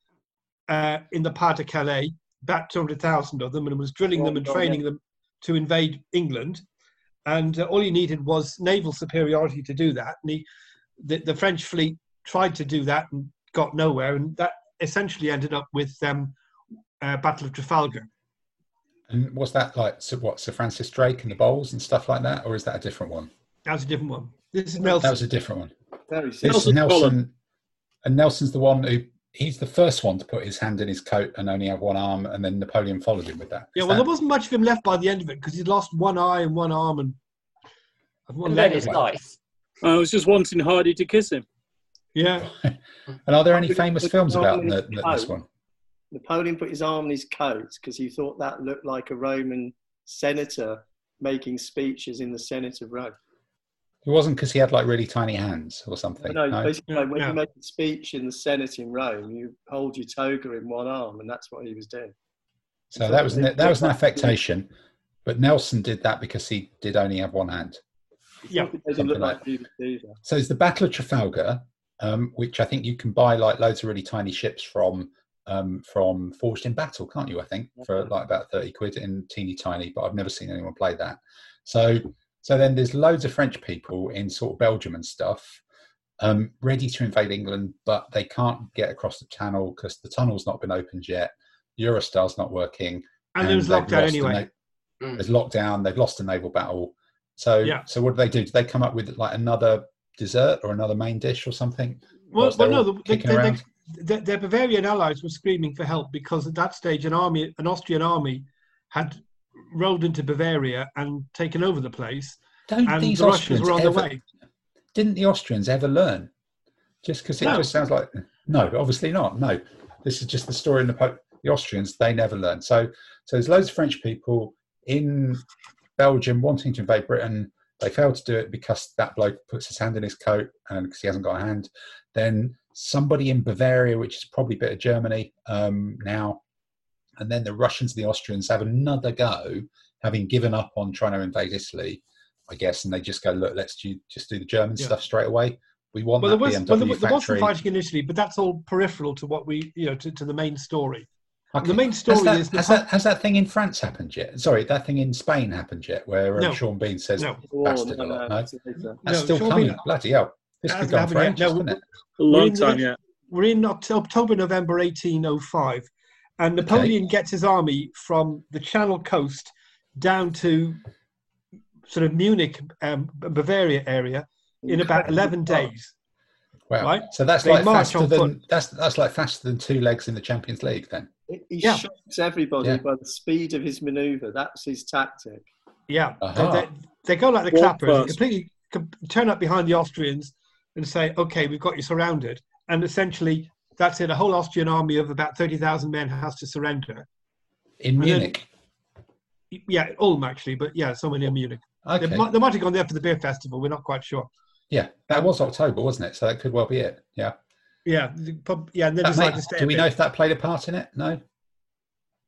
uh, in the Pas de Calais, about two hundred thousand of them, and was drilling them and done, training them to invade England. And uh, all he needed was naval superiority to do that. And he, the, the French fleet tried to do that and got nowhere, and that essentially ended up with um, uh, Battle of Trafalgar. And was that like so what Sir Francis Drake and the bowls and stuff like that, or is that a different one? That was a different one. This is Nelson. That was a different one. Very This simple. Nelson Nelson, and Nelson's the one who he's the first one to put his hand in his coat and only have one arm, and then Napoleon followed him with that. yeah, Is well, that- there wasn't much of him left by the end of it because he'd lost one eye and one arm and, and one And leg. his life. I was just wanting Hardy to kiss him. Yeah, and are there any famous films about the, the, this one? Napoleon put his arm in his coat because he thought that looked like a Roman senator making speeches in the Senate of Rome. It wasn't because he had like really tiny hands or something. No, no? basically, like, when Yeah. you make a speech in the Senate in Rome, you hold your toga in one arm, and that's what he was doing. So that was an, that was an affectation, but Nelson did that because he did only have one hand. Yeah, It look like like So it's the Battle of Trafalgar, um, which I think you can buy like loads of really tiny ships from um, from Forged in Battle, can't you? I think for like about thirty quid in teeny tiny, but I've never seen anyone play that. So so then there's loads of French people in sort of Belgium and stuff. Um, ready to invade England, but they can't get across the channel because the tunnel's not been opened yet. Eurostar's not working, and, it was they've locked down anyway. and Mm. There's lockdown. They've lost a naval battle. So, Yeah. so what do they do? Do they come up with like another dessert or another main dish or something? Well, well no, they, kicking they, around? they, their Bavarian allies were screaming for help because at that stage an army, an Austrian army, had rolled into Bavaria and taken over the place, Don't and these the Austrians were on their ever, way. didn't the Austrians ever learn? Just because it No. just sounds like no, obviously not. No, this is just the story in the po- the Austrians. They never learn. So so there's loads of French people in Belgium wanting to invade Britain. They fail to do it because that bloke puts his hand in his coat and because he hasn't got a hand. Then somebody in Bavaria, which is probably a bit of Germany um, now, and then the Russians and the Austrians have another go, having given up on trying to invade Italy, I guess, and they just go, look, let's do, just do the German Yeah. stuff straight away. We want Well, there was, BMW well, there, was- there was some factory. fighting initially, but that's all peripheral to what we, you know, to, to the main story. Okay. The main has story that, is the has, that, has that thing in France happened yet? Sorry, that thing in Spain happened yet, where um, No. Sean Bean says No. Oh, bastard no, a lot. no, No, that's No, still Sean coming. Bean- Bloody hell! This It could go on for ages, No, couldn't it? A long We're in the time next- yet. We're in Oct- October, November 1805, and Napoleon gets his army from the Channel coast down to sort of Munich, um, Bavaria area in about 11 days. Wow. Right? So that's They like faster than foot. that's that's like faster than two legs in the Champions League. Then He he Yeah. shocks everybody Yeah. by the speed of his manoeuvre. That's his tactic. Yeah, Aha. they, they, they go like the Walk clappers, completely com- turn up behind the Austrians and say, "Okay, we've got you surrounded," and essentially that's it. A whole Austrian army of about 30,000 men has to surrender. in And then- Munich. Yeah, Ulm actually, but yeah, somewhere near Munich. Okay. They, might, they might have gone there for the beer festival. We're not quite sure. Yeah, that was October, wasn't it? So that could well be it. Yeah. Yeah, pub, yeah, and they That decided to stay. do we bit. know if that played a part in it? No.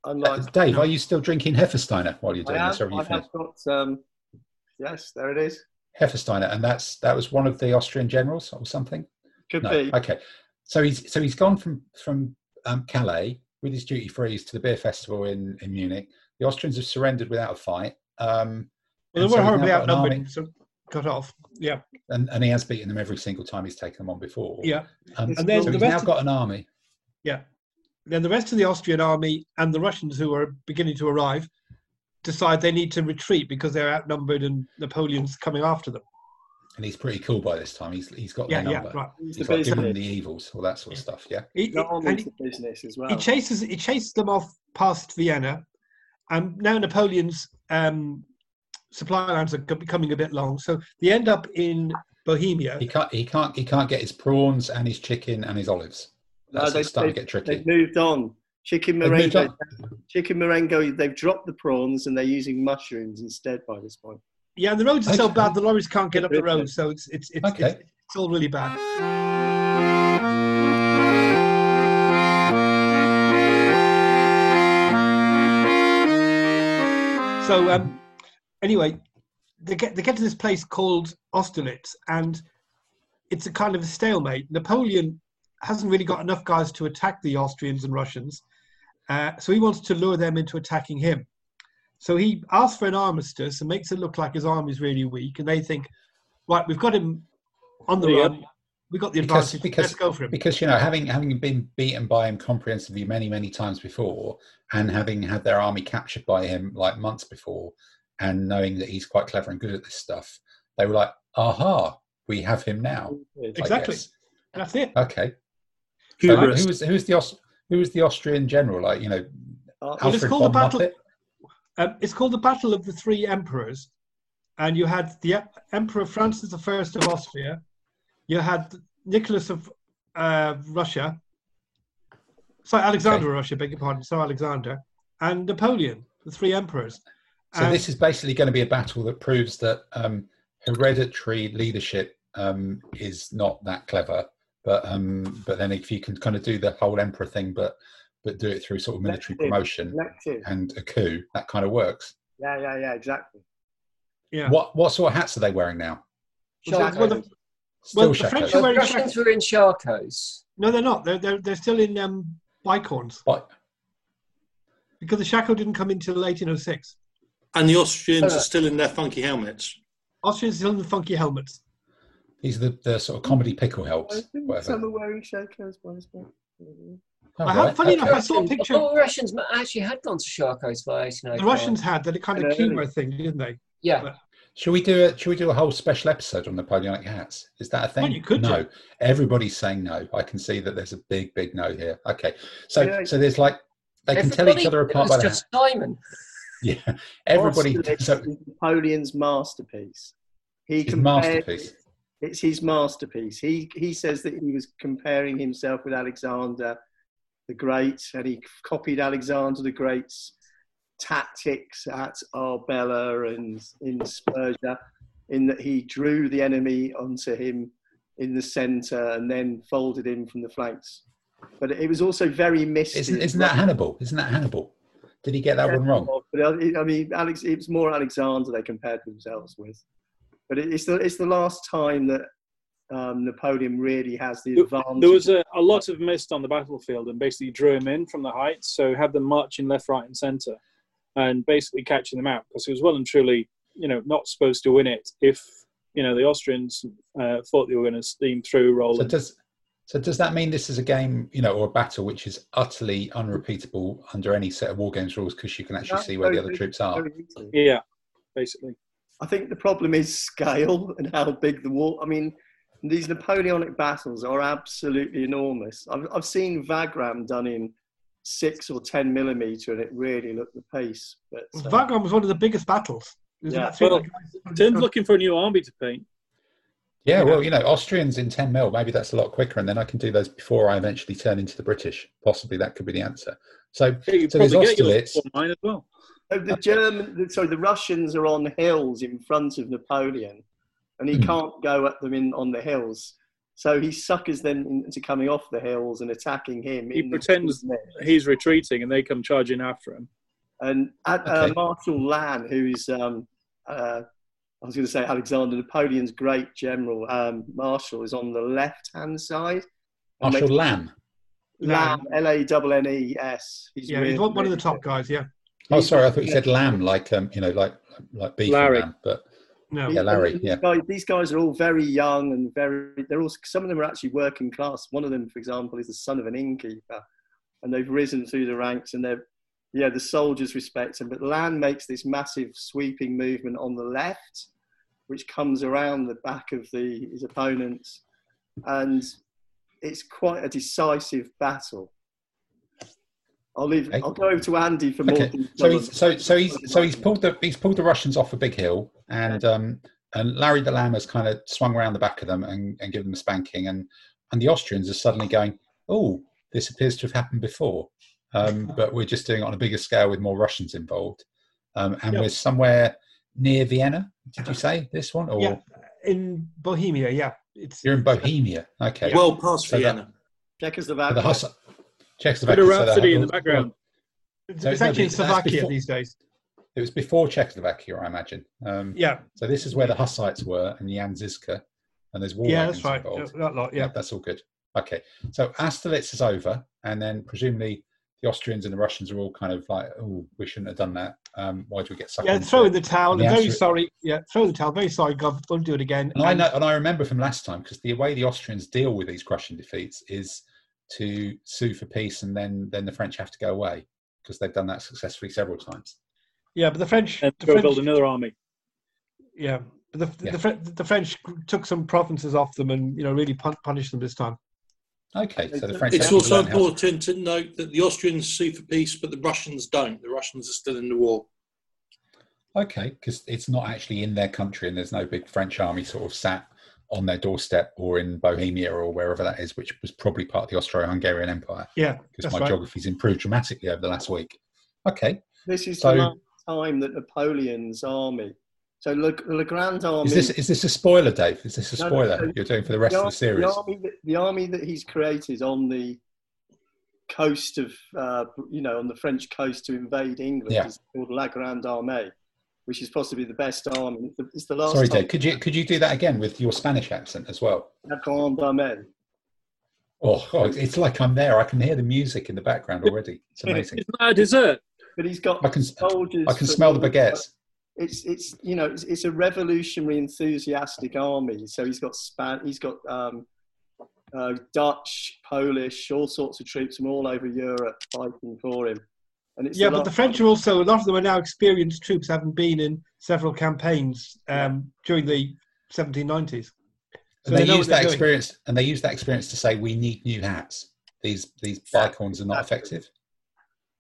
Unlike Dave, no. are you still drinking Hefesteiner while you're I doing have, this, or have you I have got. Um, yes, there it is. Hefesteiner, and that's that was one of the Austrian generals or something. Could No. be. Okay. So he's so he's gone from from um, Calais with his duty frees to the beer festival in in Munich. The Austrians have surrendered without a fight. Um, Well, they were he's horribly now got an outnumbered, so cut off. Yeah, and, and he has beaten them every single time he's taken them on before. yeah. Um, And then so the he's now got an army. Yeah. Then the rest of the Austrian army and the Russians who are beginning to arrive decide they need to retreat because they're outnumbered and Napoleon's coming after them. and he's pretty cool by this time. He's he's got Yeah, their yeah, number. right. He's He's the like given them the evils, all that sort of stuff. Yeah. He, Got on and into business as well. he chases he chases them off past Vienna, and now Napoleon's um, supply lines are becoming a bit long, so they end up in Bohemia. He can't he can't he can't get his prawns and his chicken and his olives. No, That's they- starting to get tricky. They've moved on. Chicken They've moved merengue. on. Chicken merengue. They've dropped the prawns and they're using mushrooms instead by this point. Yeah, and the roads are so bad the lorries can't get up the road, so it's it's it's, Okay. it's, it's all really bad. So um, anyway, they get they get to this place called Austerlitz, and it's a kind of a stalemate. Napoleon hasn't really got enough guys to attack the Austrians and Russians, uh, so he wants to lure them into attacking him. So he asks for an armistice and makes it look like his army's really weak, and they think, right, we've got him on the Yeah. run. We got the Because- advantage. because- Let's go for him. because you know having having been beaten by him comprehensively many many times before and having had their army captured by him like months before and knowing that he's quite clever and good at this stuff they were like aha we have him now Exactly. That's it. okay so Hubris. who was who was the Aus- who was the austrian general? Like you know Uh, Well, it's called the battle- Um, it's called the Battle of the Three Emperors, and you had the Emperor Francis I of Austria, you had Nicholas of uh, Russia, sorry Alexander of Russia, beg your pardon, so Alexander, and Napoleon, the three emperors. So And- this is basically going to be a battle that proves that um, hereditary leadership um, is not that clever. But um, but then if you can kind of do the whole emperor thing, but but do it through sort of military Elective. promotion Elective. and a coup, that kind of works. Yeah, yeah, yeah, exactly. yeah. What what sort of hats are they wearing now? Well, well, the- Still Well, the. French are The wearing Russians were in shakos. No, they're not. They're they're, they're still in um, bicorns But because the shako didn't come until 1806. And the Austrians Uh, are still in their funky helmets. Austrians still in the funky helmets. These are the, the sort of comedy mm. pickle I helps, think whatever. some are wearing shakos by this point. All I have, right, funny okay. enough, I saw a picture. The Russians actually had gone to shakos via 1805. The Russians had that kind of Yeah. chemo thing, didn't they? Yeah. Should we do a Should we do a whole special episode on Napoleonic hats? Is that a thing? Well, you could No, do. everybody's saying no. I can see that there's a big, big no here. Okay, so Yeah. so there's like they can tell each other it apart was by the just Simon. Yeah, everybody. So Napoleon's masterpiece. He his compared- masterpiece. It's his masterpiece. He he says that he was comparing himself with Alexander the Great, and he copied Alexander the Great's tactics at Arbela and in Spurgia, in that he drew the enemy onto him in the centre and then folded him from the flanks. But it was also very misty. Isn't Isn't that Hannibal? Isn't that Hannibal? Did he get that one wrong? But I I mean, Alex, it was more Alexander they compared themselves with. But it's the it's the last time that um, Napoleon really has the There- advantage. There was a, a lot of mist on the battlefield and basically drew him in from the heights, so had them marching left, right, and centre, and basically catching them out because he was well and truly, you know, not supposed to win it if you know the Austrians uh, thought they were going to steam through, So does so does that mean this is a game, you know, or a battle which is utterly unrepeatable under any set of war games rules because you can actually That's see where the other troops are? Very yeah, basically. I think the problem is scale and how big the war. I mean, these Napoleonic battles are absolutely enormous. I've, I've seen Wagram done in six or ten millimeter, and it really looked the pace. But uh, Wagram was one of the biggest battles. Isn't Yeah. that Well, guys- Tim's looking for a new army to paint. Yeah, Yeah. well, you know, Austrians in 10 mil, maybe that's a lot quicker, and then I can do those before I eventually turn into the British. Possibly that could be the answer. So, Yeah, so there's get yours Austerlitz. mine as well. So the German, the- sorry, the Russians are on hills in front of Napoleon, and he Hmm. can't go at them in on the hills. So he suckers them into coming off the hills and attacking him. He in the pretends mid. He's retreating, and they come charging after him. And at, uh, Marshal Lannes, who's um, uh, I was going to say Alexander Napoleon's great general, um, Marshal, is on the left-hand side. And Marshal makes- Lamb. Lannes, L A W N E S. He's yeah, really, he's one one of the top guys. Yeah. Oh, sorry, I thought you said lamb, like, um, you know, like like beef and Larry. lamb, but No. Yeah, Larry, yeah. These guys, these guys are all very young and very. They're all. Some of them are actually working class. One of them, for example, is the son of an innkeeper, and they've risen through the ranks. And they're, yeah, the soldiers respect him. But Lannes makes this massive sweeping movement on the left, which comes around the back of the his opponents, and it's quite a decisive battle. I'll leave. Okay. I'll go over to Andy for more. okay. So he's so so he's so he's pulled the he's pulled the Russians off a big hill, and um and Larry the Lamb has kind of swung around the back of them and, and given them a spanking, and and the Austrians are suddenly going, oh, this appears to have happened before, um, but we're just doing it on a bigger scale with more Russians involved, um, and Yep. we're somewhere near Vienna. Did you say this one, or Yeah. In Bohemia, yeah. It's you're in Bohemia? Okay, Well past So Vienna. for Czechoslovakia. the Hus- Bit of so they Rhapsody have in the background. it's, So it's actually in Slovakia before- these days. It was before Czechoslovakia, I imagine. Um, Yeah. So this is where the Hussites were and Jan Zizka, and there's war Yeah, that's right. involved. That lot, yeah. that's all good. Okay, so Austerlitz is over, and then presumably the Austrians and the Russians are all kind of like, oh, we shouldn't have done that. Um, why do we get sucked Yeah, throw it? in the towel. The very answer- sorry. Yeah, throw in the towel. Very sorry, God. Won't do it again. And I know, and I remember from last time because the way the Austrians deal with these crushing defeats is to sue for peace, and then then the French have to go away because they've done that successfully several times. Yeah, but the French. And the go French build another army. yeah, but the, Yeah. the, Fre- the French took some provinces off them and you know really pun- punished them this time. Okay, so the French. It's also learn to- important to note that the Austrians sue for peace, but the Russians don't. The Russians are still in the war. Okay, because it's not actually in their country, and there's no big French army sort of sat on their doorstep or in Bohemia or wherever that is, which was probably part of the Austro-Hungarian Empire. Yeah, Because my right. geography's improved dramatically over the last week. Okay, This is So- the last time that Napoleon's army. So Le, Le Grand Army. is this is this a spoiler, Dave? Is this a No, no, spoiler no. you're doing for the rest the, of the series? The army, that, the army that he's created on the coast of, uh, you know, on the French coast to invade England Yeah. is called La Grande Armée, which is possibly the best army. It's the, it's the last Sorry. Dave. Could you could you do that again with your Spanish accent as well? La Oh, oh, it's like I'm there. I can hear the music in the background already. It's amazing. It's not a dessert? But he's got I can soldiers. I can smell the baguettes. It's it's you know it's, it's a revolutionary enthusiastic army. So he's got span. He's got um, uh, Dutch, Polish, all sorts of troops from all over Europe fighting for him. And it's Yeah, but the French are also a lot of them are now experienced troops, having been in several campaigns um, during the 1790s. So And they, know use what they're that doing. experience, and they use that experience to say we need new hats. These these Yeah, bicorns are not exactly. effective.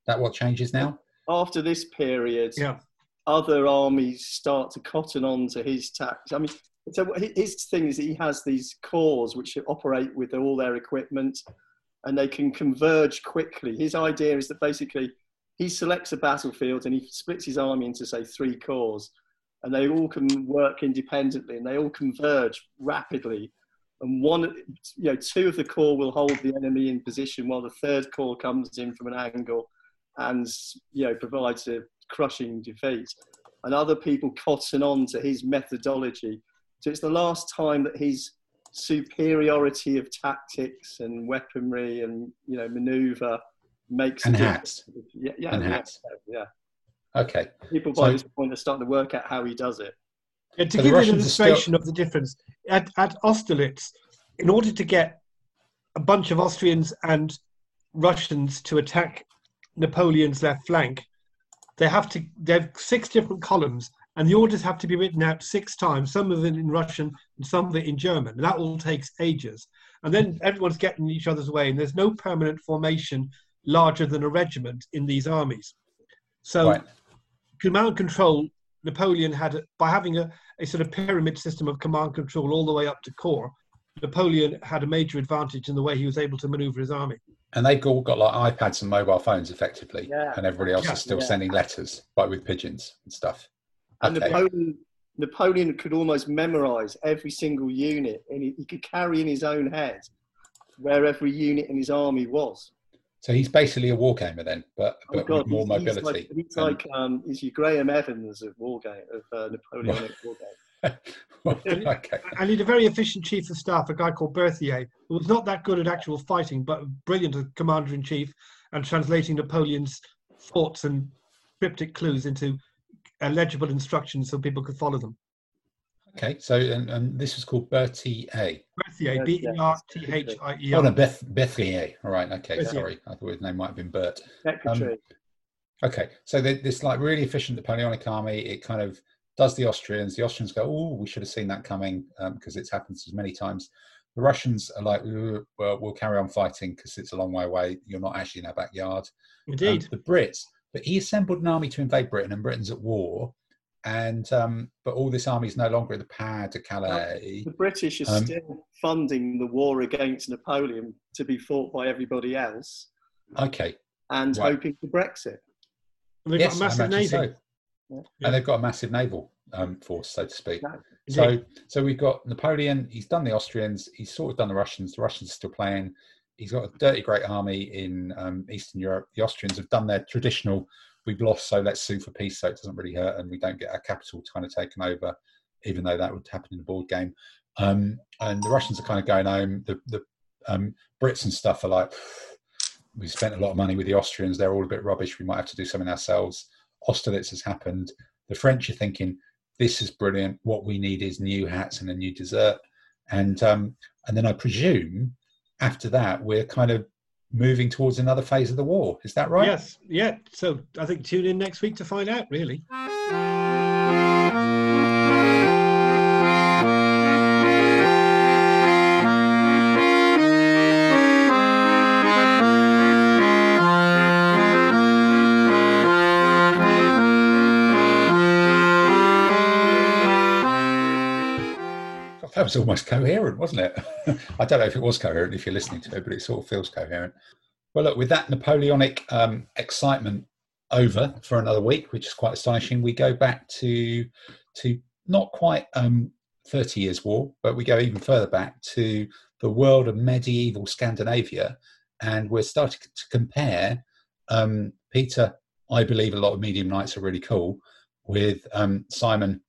That what changes now? After this period, Yeah. other armies start to cotton on to his tactics. I mean, so his thing is that he has these corps which operate with all their equipment and they can converge quickly. His idea is that basically he selects a battlefield and he splits his army into, say, three corps and they all can work independently and they all converge rapidly. And one, you know, two of the corps will hold the enemy in position while the third corps comes in from an angle and, you know, provides a crushing defeat and other people cotton on to his methodology. So it's the last time that his superiority of tactics and weaponry and you know maneuver makes a And hats. Yeah, yeah, And yeah, hats. yeah. Okay. People by So- this point are starting to work out how he does it. Yeah, to So give you an Russians are still- illustration of the difference, at, at Austerlitz, in order to get a bunch of Austrians and Russians to attack Napoleon's left flank, they have to they have six different columns, and the orders have to be written out six times. Some of it in Russian and some of it in German. And that all takes ages. And then everyone's getting each other's way, and there's no permanent formation larger than a regiment in these armies. So Right. command control Napoleon had by having a, a sort of pyramid system of command control all the way up to corps. Napoleon had a major advantage in the way he was able to maneuver his army. And they've all got like iPads and mobile phones effectively. Yeah. And everybody else Yeah. is still Yeah. sending letters, like with pigeons and stuff. And Okay. Napoleon, Napoleon could almost memorize every single unit, and he, he could carry in his own head where every unit in his army was. So he's basically a war gamer then, but, Oh but God, with more he's, he's mobility. like, he's And- like um, he's your Graham Evans of Wargame of uh, Napoleonic Wargame. okay. And he had a very efficient chief of staff, a guy called Berthier, who was not that good at actual fighting, but brilliant as commander in chief and translating Napoleon's thoughts and cryptic clues into uh, legible instructions so people could follow them. Okay. So and, and this was called Bertie A. Berthier, Yeah, B E R T H I E Oh no, R. Beth Bethrier. All right. Okay. Berthier. Sorry, I thought his name might have been Bert. Secretary. Okay, so the, this like really efficient Napoleonic army, it kind of does the Austrians. The Austrians go, "Oh, we should have seen that coming," because it's happened as many times. The Russians are like, "Well, we'll carry on fighting because it's a long way away. You're not actually in our backyard." Um, Indeed. the Brits, but he assembled an army to invade Britain, and Britain's at war. And um, but all this army is no longer at the Pas de Calais. the British are um, still funding the war against Napoleon to be fought by everybody else Okay, and Right. hoping for Brexit. And they've yes, got a massive I imagine navy. so. Yeah. And they've got a massive naval um, force, so to speak. Yeah. So, so we've got Napoleon. He's done the Austrians. He's sort of done the Russians. The Russians are still playing. He's got a dirty great army in um, Eastern Europe. The Austrians have done their traditional. We've lost, so let's sue for peace, so it doesn't really hurt, and we don't get our capital kind of taken over, even though that would happen in the board game. Um, and the Russians are kind of going home. The the um, Brits and stuff are like, we spent a lot of money with the Austrians. They're all a bit rubbish. We might have to do something ourselves. Austerlitz has happened. The French are thinking, this is brilliant. What we need is new hats and a new dessert. And um, and then I presume after that we're kind of moving towards another phase of the war. Is that right? Yes, yeah. So I think tune in next week to find out, really. Was almost coherent, wasn't it? I don't know if it was coherent if you're listening to it, but it sort of feels coherent. Well, look, with that Napoleonic um, excitement over for another week, which is quite astonishing, we go back to to not quite um, 30 years war, but we go even further back to the world of medieval Scandinavia, and we're starting to compare um, Peter. I believe a lot of medium knights are really cool with um, Simon.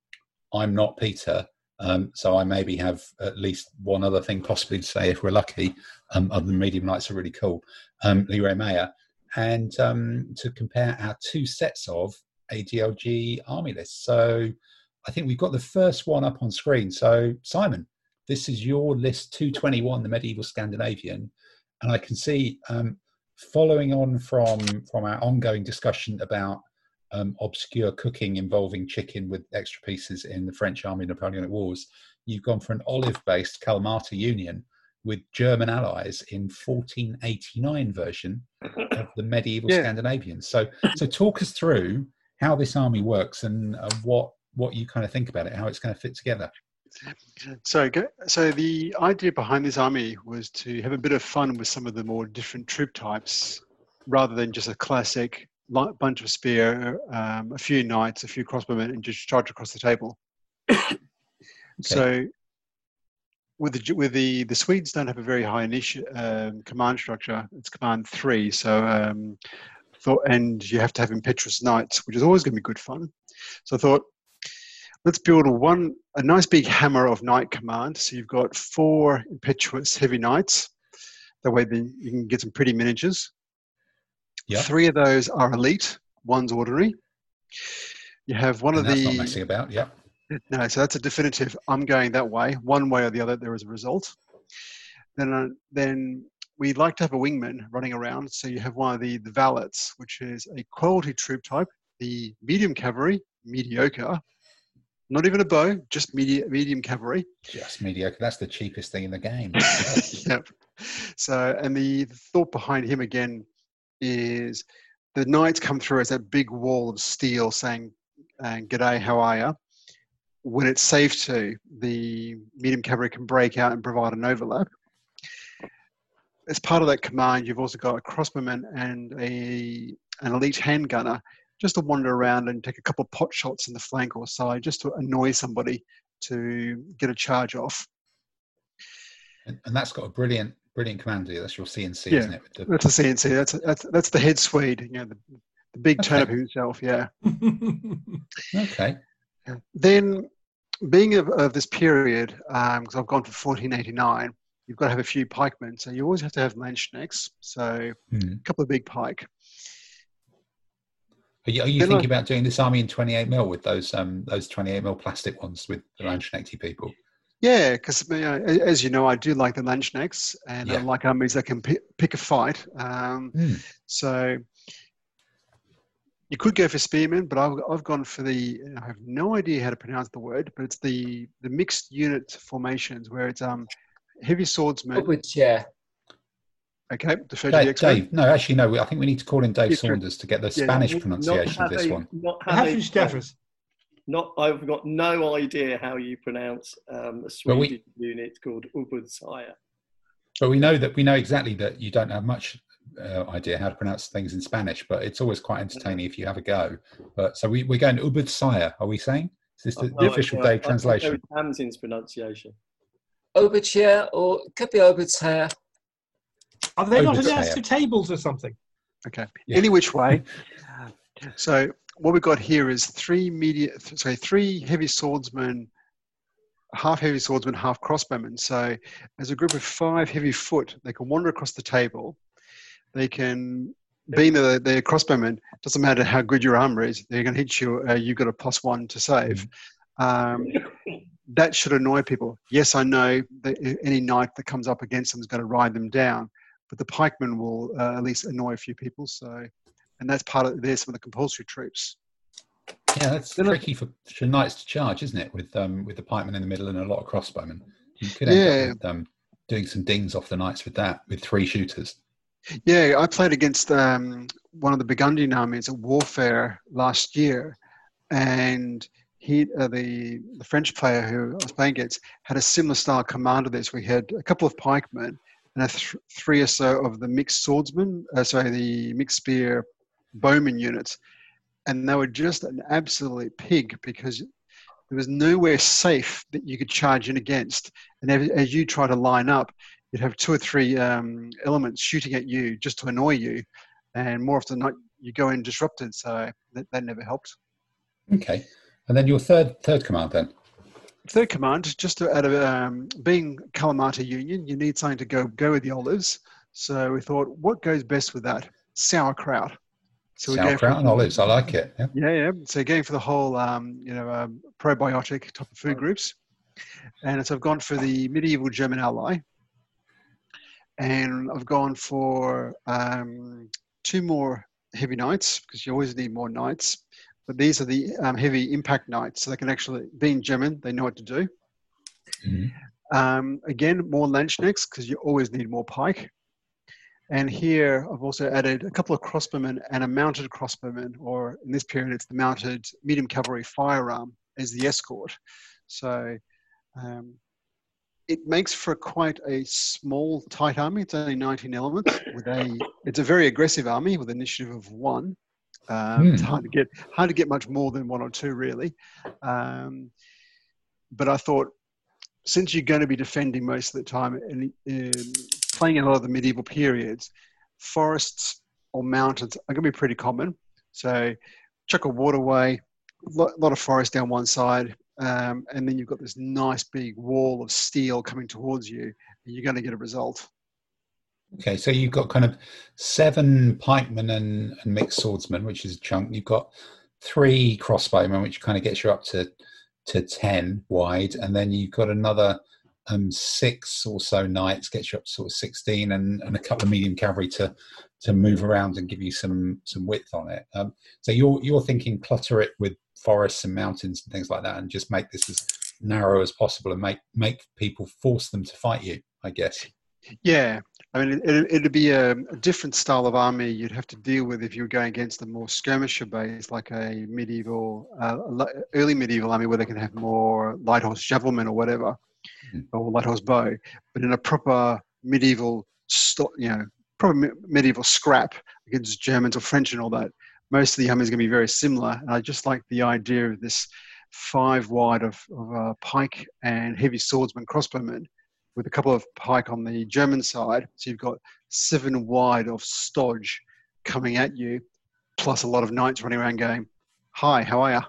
I'm not Peter. Um, so I maybe have at least one other thing possibly to say if we're lucky. Um, other than medium knights are really cool. Um, Leroy Mayer, and um, to compare our two sets of ADLG army lists. So I think we've got the first one up on screen. So Simon, this is your list 221, the medieval Scandinavian, and I can see um, following on from from our ongoing discussion about um, obscure cooking involving chicken with extra pieces in the French Army Napoleonic Wars, you've gone for an olive-based Kalamata Union with German allies in 1489 version of the medieval Yeah. Scandinavian. So, so talk us through how this army works and uh, what what you kind of think about it, how it's going to fit together. So, so the idea behind this army was to have a bit of fun with some of the more different troop types, rather than just a classic bunch of spear, um, a few knights, a few crossbowmen, and just charge across the table. So, with the with the the Swedes don't have a very high initi- um, command structure. It's command three. So, um, thought, and you have to have impetuous knights, which is always going to be good fun. So I thought, let's build a one a nice big hammer of knight command. So you've got four impetuous heavy knights. That way, then you can get some pretty miniatures. Yeah. Three of those are elite. One's ordinary. You have one And of that's the not messing about. Yeah. no, so that's a definitive. I'm going that way. One way or the other, there is a result. Then, uh, then we like to have a wingman running around. So you have one of the the valets, which is a quality troop type. The medium cavalry, mediocre. Not even a bow, just media, medium cavalry. Just mediocre. That's the cheapest thing in the game. yep. So, and the thought behind him again is the knights come through as that big wall of steel saying, uh, G'day, how are you? When it's safe to, the medium cavalry can break out and provide an overlap. As part of that command, you've also got a crossbowman and a an elite handgunner just to wander around and take a couple of pot shots in the flank or side just to annoy somebody to get a charge off. and, and that's got a brilliant, brilliant commander. That's your CNC, Yeah. isn't it? The- That's a CNC. That's that's that's the head Swede. You know, the, the big Okay. turnip himself. Yeah. okay. Then, being of, of this period, because I've gone for 1489, you've got to have a few pikemen. So you always have to have Landsknechts. So Hmm. a couple of big pike. Are you, are you Then I- thinking about doing this army in 28 mil with those um those 28 mil plastic ones with the Landsknechte people? Yeah, because as you know, I do like the lunch Landsknechts, and I like armies that can pick, pick a fight. Um, Hmm. So you could go for spearmen, but I've, I've gone for the. I have no idea how to pronounce the word, but it's the the mixed unit formations where it's um heavy swordsmen. Upward chair. Okay, defer to the Dave, expert. Dave, no, actually, no. I think we need to call in Dave Yeah. Saunders to get the Yeah, Spanish pronunciation of this a- one. Not have a- Hafiz Jeffers. Not, I've got no idea how you pronounce um, a Well, we- Swedish unit called Ubudshire. But we know that we know exactly that you don't have much uh, idea how to pronounce things in Spanish, but it's always quite entertaining if you have a go. But so we, we're going Ubud Sire, are we saying? Is this the, I've the official idea. Dave I- I translation? think Tamsin's pronunciation. Overchair or it could be overchair. Are they not Overchair. announced to tables or something? Okay. Yeah. Any which way. So what we've got here is three media, sorry, three heavy swordsmen, half heavy swordsmen, half crossbowmen. So as a group of five heavy foot, they can wander across the table. They can, being that they're crossbowmen, doesn't matter how good your armor is, they're going to hit you. Uh, you've got a plus one to save. Um, that should annoy people. Yes, I know that any knight that comes up against them is going to ride them down, but the pikemen will uh, at least annoy a few people. So, and that's part of there's some of the compulsory troops. Yeah, that's tricky for, for knights to charge, isn't it? With um with the pikemen in the middle and a lot of crossbowmen. You could end Yeah. up with, um, doing some dings off the knights with that, with three shooters. Yeah, I played against um, one of the Burgundian armies at Warfare last year, and he, uh, the the French player who I was playing against, had a similar style command to this. We had a couple of pikemen and a th- three or so of the mixed swordsmen, uh, sorry, the mixed spear bowman units, and they were just an absolute pig because there was nowhere safe that you could charge in against. And as, as you try to line up, you'd have two or three um, elements shooting at you just to annoy you, and more often than not, you go in disrupted. So that, that never helped. Okay. And then your third third command then. Third command, just to add a, um, being Kalamata Union, you need something to go go with the olives. So we thought, what goes best with that? Sauerkraut. So we Sauerkraut and olives. I like it. Yeah. Yeah, yeah. So going for the whole, um, you know, um, probiotic type of food groups. And so I've gone for the medieval German ally. And I've gone for um, two more heavy knights because you always need more knights. But these are the um, heavy impact knights, so they can actually, being German, they know what to do. Mhm. Um, again, more Landsknechts because you always need more pike. And here I've also added a couple of crossbowmen and a mounted crossbowman, or in this period it's the mounted medium cavalry firearm as the escort. So um, it makes for quite a small, tight army. It's only 19 elements. With a, it's a very aggressive army with initiative of one. Um, It's Hmm. hard to get hard to get much more than one or two, really. Um, but I thought since you're going to be defending most of the time and um, playing in a lot of the medieval periods, forests or mountains are going to be pretty common. So, chuck a waterway, a lot, of forest down one side, um, and then you've got this nice big wall of steel coming towards you, and you're going to get a result. Okay, so you've got kind of seven pikemen and, and mixed swordsmen, which is a chunk. You've got three crossbowmen, which kind of gets you up to to ten wide, and then you've got another um, six or so knights, gets you up to sort of sixteen, and, and a couple of medium cavalry to to move around and give you some some width on it. Um, so you're you're thinking clutter it with forests and mountains and things like that, and just make this as narrow as possible, and make make people force them to fight you. I guess. Yeah, I mean, it, it'd be a, a different style of army you'd have to deal with if you were going against a more skirmisher base, like a medieval, uh, early medieval army where they can have more light horse javelin or whatever, Mhm. or light horse bow. But in a proper medieval, you know, proper me- medieval scrap against Germans or French and all that, most of the army is going to be very similar. And I just like the idea of this five wide of, of uh, pike and heavy swordsman crossbowmen with a couple of pike on the German side. So you've got seven wide of stodge coming at you, plus a lot of knights running around going, Hi, how are you?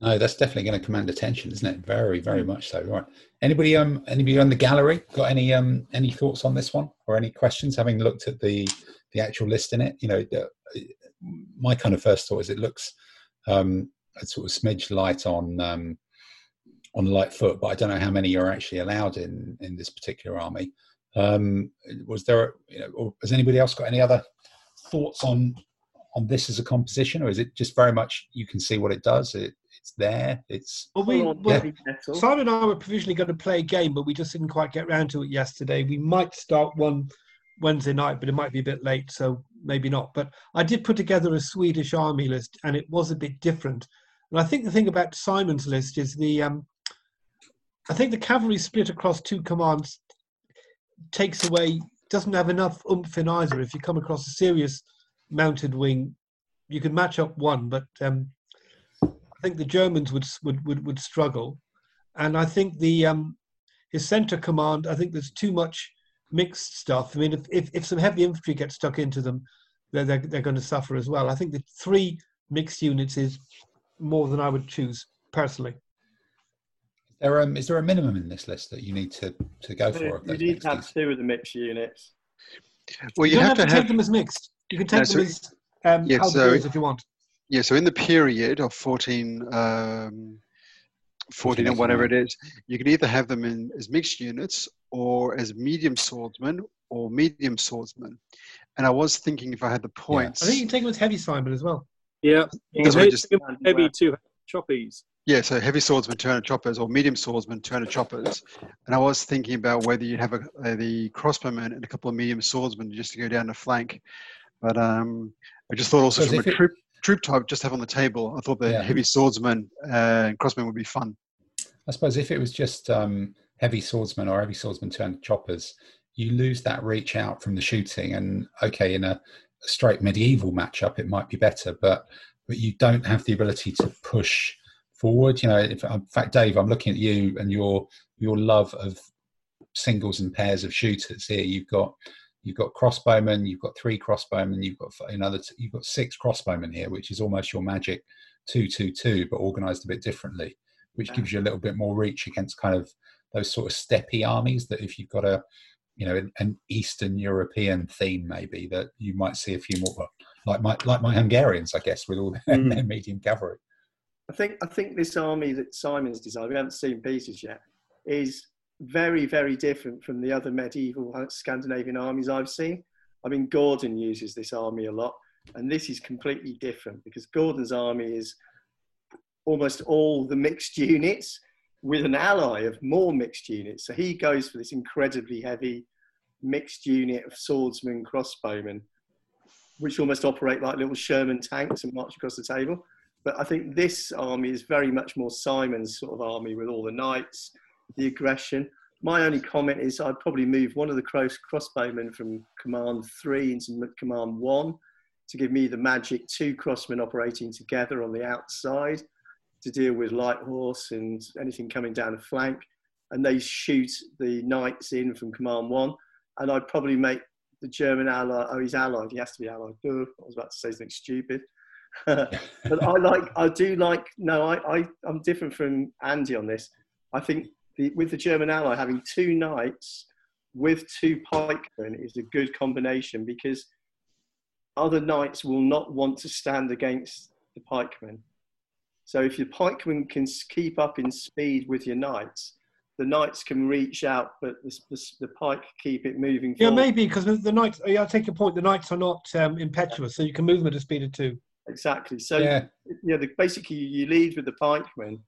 No, that's definitely going to command attention, isn't it? Very, very much so. Right. Anybody um anybody on the gallery got any um any thoughts on this one or any questions having looked at the the actual list in it? You know, the, my kind of first thought is it looks um a sort of smidge light on um on light foot, but I don't know how many are actually allowed in in this particular army. Um was there you know or has anybody else got any other thoughts on on this as a composition or is it just very much you can see what it does it it's there it's Well, we, Full on well, heavy metal. Simon and I were provisionally going to play a game, but we just didn't quite get round to it yesterday. We might start one Wednesday night, but it might be a bit late, so maybe not. But I did put together a Swedish army list, and it was a bit different. And I think the thing about Simon's list is the, um, I think the cavalry split across two commands takes away, doesn't have enough oomph in either. If you come across a serious mounted wing, you can match up one, but um, I think the Germans would would would, would struggle, and I think the um, his centre command. I think there's too much mixed stuff. I mean, if if, if some heavy infantry get stuck into them, they're, they're they're going to suffer as well. I think the three mixed units is more than I would choose personally. there um is there a minimum in this list that you need to to go for You need mixed to have two of the mixed units. Well, you, don't have, have, to take have, them as mixed. You can take No, them so- as um, Yeah, so- if you want. Yeah, so in the period of 14, um, 14 and whatever it is, you can either have them in as mixed units or as medium swordsmen or medium swordsmen. And I was thinking if I had the points. I think you can take them as heavy Simon as well. Yeah. That's what just- heavy two choppies. Yeah, so heavy swordsman, turner choppers, or medium swordsman, turner choppers. And I was thinking about whether you'd have a, a, the crossbowmen and a couple of medium swordsmen just to go down the flank. But um, I just thought also Because from a if it- troop, type, just have on the table, I thought the Yeah. heavy swordsman uh, and crossbowmen would be fun. I suppose if it was just um, heavy swordsman or heavy swordsman turned choppers, you lose that reach out from the shooting. And okay, in a, a straight medieval matchup, it might be better, but but you don't have the ability to push forward. You know, if, in fact, Dave, I'm looking at you and your your love of singles and pairs of shooters. Here, you've got you've got crossbowmen, you've got three crossbowmen, you've got another, you've got six crossbowmen here, which is almost your magic two two two, but organised a bit differently which gives you a little bit more reach against kind of those sort of steppy armies that if you've got a you know an eastern european theme maybe that you might see a few more like my like my hungarians i guess with all their, Mm. their medium cavalry I think I think this army that Simon's designed. We haven't seen pieces yet. is very, very different from the other medieval Scandinavian armies I've seen. I mean, Gordon uses this army a lot, and this is completely different because Gordon's army is almost all the mixed units with an ally of more mixed units. So he goes for this incredibly heavy mixed unit of swordsmen, crossbowmen, which almost operate like little Sherman tanks and march across the table. But I think this army is very much more Simon's sort of army with all the knights, the aggression. My only comment is I'd probably move one of the cross crossbowmen from command three into command one to give me the magic two crossmen operating together on the outside to deal with light horse and anything coming down the flank. And they shoot the knights in from command one. And I'd probably make the German ally, oh, he's allied, he has to be allied. I was about to say something stupid. but I like, I do like, no, I, I, I'm different from Andy on this. I think the, with the German ally, having two knights with two pikemen is a good combination because other knights will not want to stand against the pikemen. So if your pikemen can keep up in speed with your knights, the knights can reach out, but the, the, the pike keep it moving. Yeah, maybe because the, the knights. Yeah, I take your point. The knights are not um, impetuous, so you can move them at a speed of two. Exactly. So yeah, yeah the, basically you lead with the pikemen,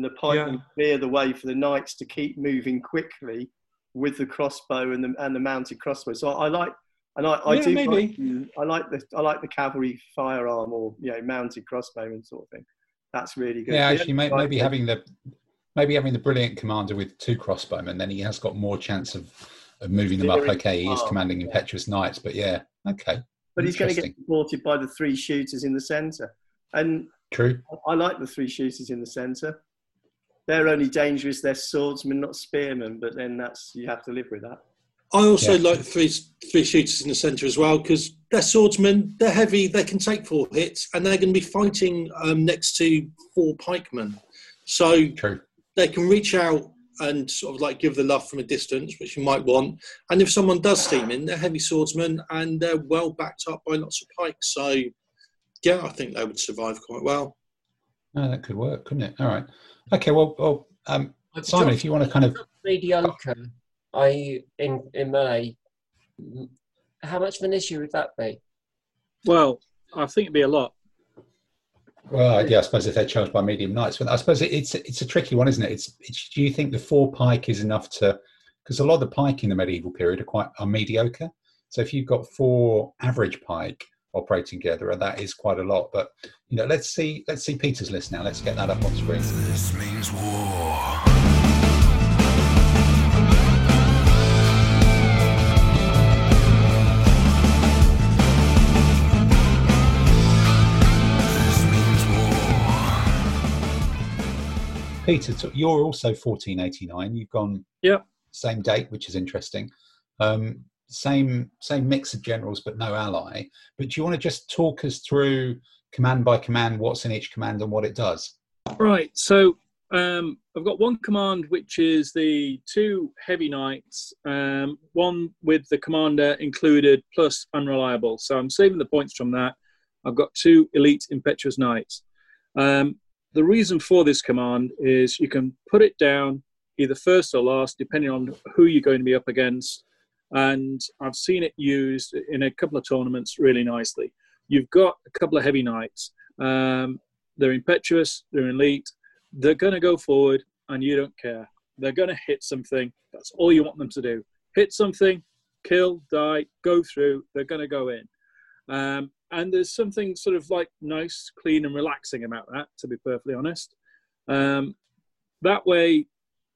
and the pikemen yeah. clear the way for the knights to keep moving quickly with the crossbow and the and the mounted crossbow. So I, I like. And I, I yeah, do maybe. Like, I like the I like the cavalry firearm or you know mounted crossbowman sort of thing. That's really good. Yeah, actually, may, maybe having the maybe having the brilliant commander with two crossbowmen, then he has got more chance of, of moving them up. Okay, he is commanding impetuous knights, but yeah, okay. But he's going to get supported by the three shooters in the centre, and true. I like the three shooters in the centre. They're only dangerous. They're swordsmen, not spearmen. But then that's you have to live with that. I also yeah. like three three shooters in the centre as well because they're swordsmen, they're heavy, they can take four hits, and they're going to be fighting um, next to four pikemen. So True. they can reach out and sort of like give the love from a distance, which you might want. And if someone does steam in, they're heavy swordsmen and they're well backed up by lots of pikes. So yeah, I think they would survive quite well. Oh, that could work, couldn't it? All right. Okay. Well, well um, Simon, if you want to kind of mediocre I in in melee, how much of an issue would that be? Well, I think it'd be a lot. Well, yeah, I suppose if they're charged by medium knights, but I suppose it's it's a tricky one, isn't it? It's, it's do you think the four pike is enough to? Because a lot of the pike in the medieval period are quite are mediocre. So if you've got four average pike operating together, and that is quite a lot. But you know, let's see let's see Peter's list now. Let's get that up on screen. This means war. Peter, you're also 1489. You've gone yeah same date, which is interesting. Um, same same mix of generals, but no ally. But do you want to just talk us through command by command, what's in each command and what it does? Right. So um, I've got one command which is the two heavy knights, um, one with the commander included plus unreliable. So I'm saving the points from that. I've got two elite impetuous knights. Um, the reason for this command is you can put it down either first or last, depending on who you're going to be up against. And I've seen it used in a couple of tournaments really nicely. You've got a couple of heavy knights. Um, they're impetuous, they're elite, they're going to go forward, and you don't care. They're going to hit something. That's all you want them to do. Hit something, kill, die, go through. They're going to go in. Um, and there's something sort of like nice, clean, and relaxing about that. To be perfectly honest, um, that way,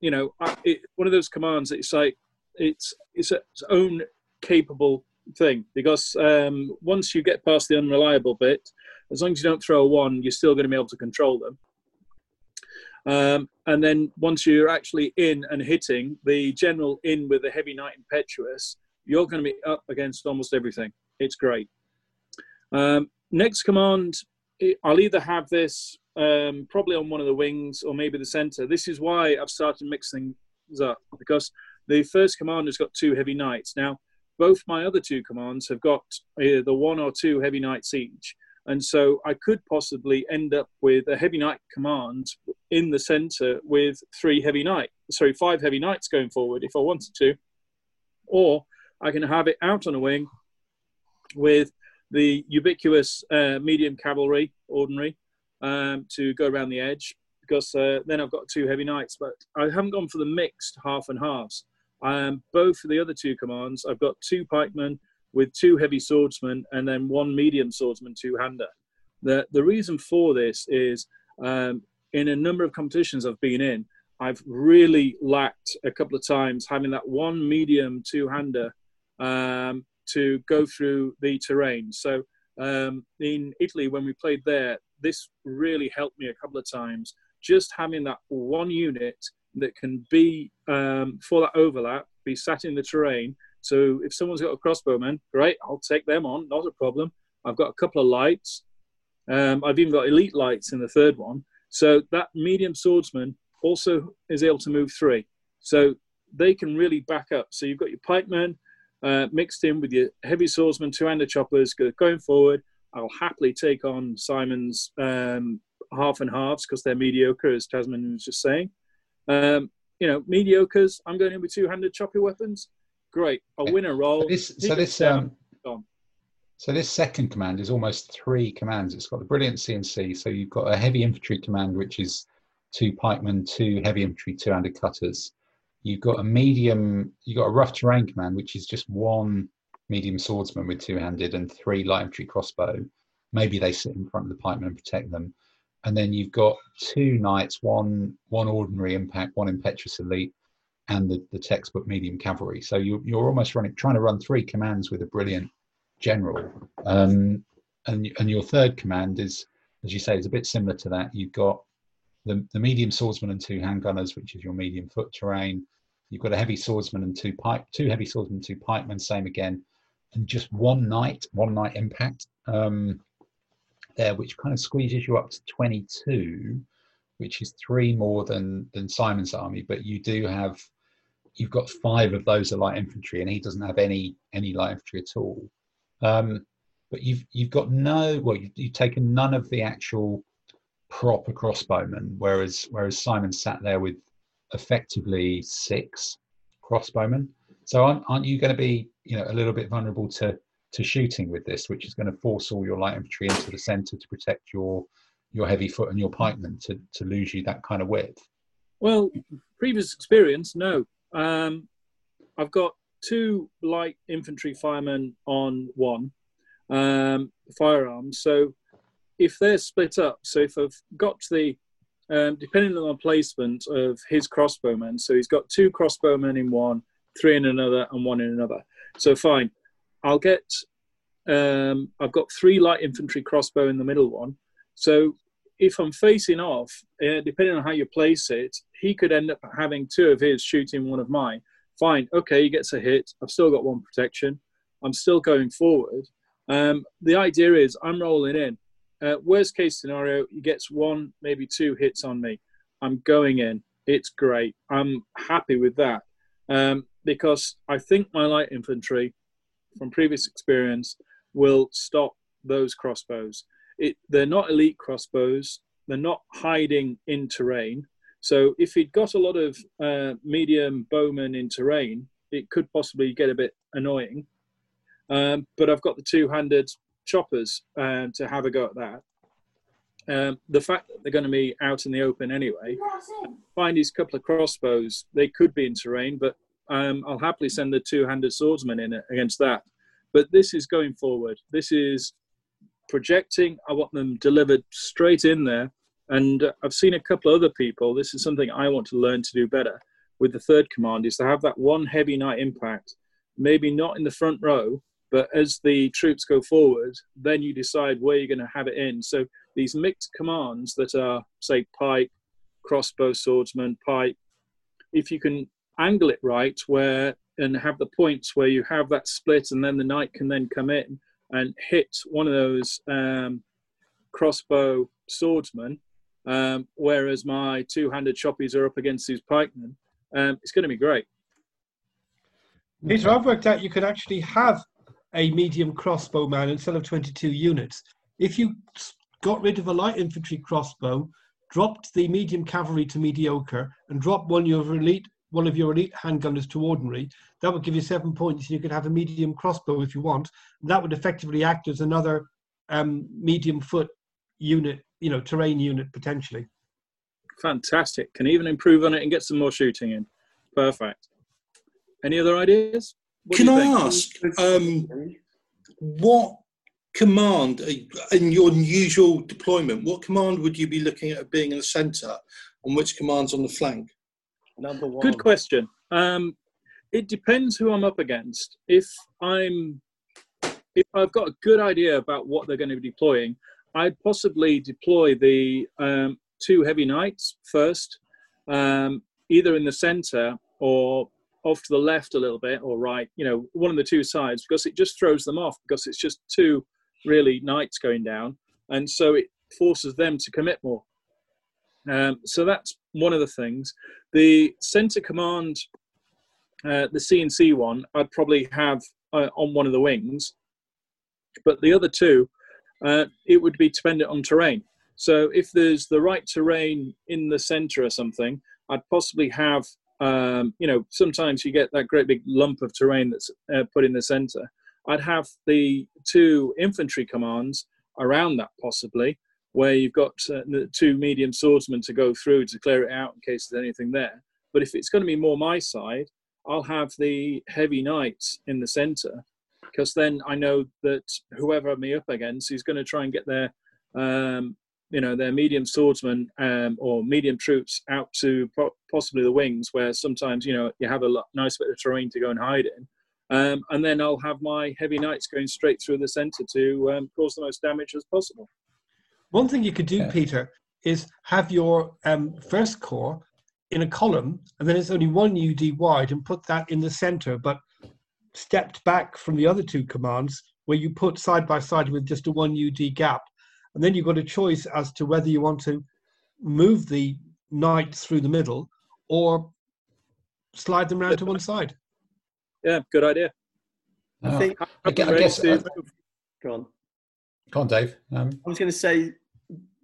you know, it, one of those commands. That it's like it's it's its own capable thing because um, once you get past the unreliable bit, as long as you don't throw a one, you're still going to be able to control them. Um, and then once you're actually in and hitting the general in with the heavy knight impetuous, you're going to be up against almost everything. It's great. Um, next command, I'll either have this um, probably on one of the wings or maybe the center. This is why I've started mixing things up because the first command has got two heavy knights. Now, both my other two commands have got either one or two heavy knights each. And so I could possibly end up with a heavy knight command in the centre with three heavy knight, sorry, five heavy knights going forward if I wanted to, or I can have it out on a wing with the ubiquitous uh, medium cavalry, ordinary, um, to go around the edge because uh, then I've got two heavy knights. But I haven't gone for the mixed half and halves. Um, both of the other two commands, I've got two pikemen with two heavy swordsmen and then one medium swordsman two hander. The, the reason for this is um, in a number of competitions I've been in, I've really lacked a couple of times having that one medium two hander um, to go through the terrain. So um, in Italy, when we played there, this really helped me a couple of times. Just having that one unit that can be um, for that overlap, be sat in the terrain. So if someone's got a crossbowman, great, I'll take them on, not a problem. I've got a couple of lights. Um, I've even got elite lights in the third one. So that medium swordsman also is able to move three. So they can really back up. So you've got your pikemen uh, mixed in with your heavy swordsman, two-handed choppers going forward. I'll happily take on Simon's um, half and halves because they're mediocre, as Tamsin was just saying. Um, you know, mediocres. I'm going in with two-handed chopper weapons. Great, I'll win a roll. So this, so this, um, so this second command is almost three commands. It's got the brilliant CNC. So you've got a heavy infantry command, which is two pikemen, two heavy infantry, two-handed cutters. You've got a medium. You've got a rough terrain command, which is just one medium swordsman with two-handed and three light infantry crossbow. Maybe they sit in front of the pikemen and protect them. And then you've got two knights, one one ordinary impact, one impetuous elite, and the, the textbook medium cavalry. So you, you're almost running trying to run three commands with a brilliant general. Um, and and your third command is, as you say, is a bit similar to that. You've got the, the medium swordsman and two handgunners, which is your medium foot terrain. You've got a heavy swordsman and two pipe, two heavy swordsmen, two pikemen, same again, and just one knight, one knight impact um, there, which kind of squeezes you up to 22, which is three more than than Simon's army. But you do have, you've got five of those are light infantry, and he doesn't have any any light infantry at all. Um, but you've you've got no, well, you've, you've taken none of the actual proper crossbowmen, whereas whereas Simon sat there with effectively six crossbowmen. So aren't, aren't you going to be, you know, a little bit vulnerable to to shooting with this, which is going to force all your light infantry into the centre to protect your your heavy foot and your pikemen to to lose you that kind of width? Well, previous experience, no. Um, I've got two light infantry firemen on one um, firearms. So if they're split up, so if I've got the um, depending on the placement of his crossbowmen, so he's got two crossbowmen in one, three in another, and one in another. So fine, I'll get. Um, I've got three light infantry crossbow in the middle one. So if I'm facing off, uh, depending on how you place it, he could end up having two of his shooting one of mine. Fine, okay, he gets a hit. I've still got one protection. I'm still going forward. Um, the idea is I'm rolling in. Uh, worst case scenario, he gets one, maybe two hits on me. I'm going in. It's great. I'm happy with that um, because I think my light infantry, from previous experience, will stop those crossbows. It, they're not elite crossbows. They're not hiding in terrain. So if he'd got a lot of uh, medium bowmen in terrain, it could possibly get a bit annoying. Um, but I've got the two-handed choppers um, to have a go at that. Um, the fact that they're going to be out in the open anyway, find these couple of crossbows, they could be in terrain, but um, I'll happily send the two-handed swordsman in against that. But this is going forward. This is projecting. I want them delivered straight in there. And uh, I've seen a couple of other people. This is something I want to learn to do better with the third command is to have that one heavy knight impact, maybe not in the front row, but as the troops go forward, then you decide where you're going to have it in. So these mixed commands that are, say, pike, crossbow, swordsman, pike, if you can angle it right, where and have the points where you have that split, and then the knight can then come in and hit one of those um, crossbow swordsmen, um, whereas my two-handed choppies are up against these pikemen. Um, it's going to be great. Peter, I've worked out you can actually have a medium crossbow man instead of 22 units. If you got rid of a light infantry crossbow, dropped the medium cavalry to mediocre, and dropped one of your elite one of your elite handgunners to ordinary, that would give you seven points. You could have a medium crossbow if you want. That would effectively act as another um, medium foot unit, you know, terrain unit potentially. Fantastic. Can even improve on it and get some more shooting in. Perfect. Any other ideas? What Can I think? ask um, what command uh, in your usual deployment? What command would you be looking at being in the centre, and which commands on the flank? Number one. Good question. Um, it depends who I'm up against. If I'm, if I've got a good idea about what they're going to be deploying, I'd possibly deploy the um, two heavy knights first, um, either in the centre or off to the left a little bit or right. You know, one of the two sides because it just throws them off because it's just two really knights going down, and so it forces them to commit more. Um, so that's one of the things. The center command, uh, the CNC one, I'd probably have uh, on one of the wings, but the other two, uh, it would be dependent on terrain. So if there's the right terrain in the center or something, I'd possibly have, um, you know, sometimes you get that great big lump of terrain that's uh, put in the center. I'd have the two infantry commands around that possibly, where you've got uh, the two medium swordsmen to go through to clear it out in case there's anything there. But if it's going to be more my side, I'll have the heavy knights in the center because then I know that whoever I'm up against is going to try and get their, um, you know, their medium swordsmen um, or medium troops out to po- possibly the wings, where sometimes you know you have a nice bit of terrain to go and hide in. Um, and then I'll have my heavy knights going straight through the center to um, cause the most damage as possible. One thing you could do, Yeah. Peter, is have your um, first core in a column, and then it's only one UD wide, and put that in the center, but stepped back from the other two commands, where you put side by side with just a one UD gap, and then you've got a choice as to whether you want to move the knight through the middle or slide them round to one side. Yeah, good idea. I Oh, think. I I guess. to Uh. Go on. go on, Dave. Um, I was going to say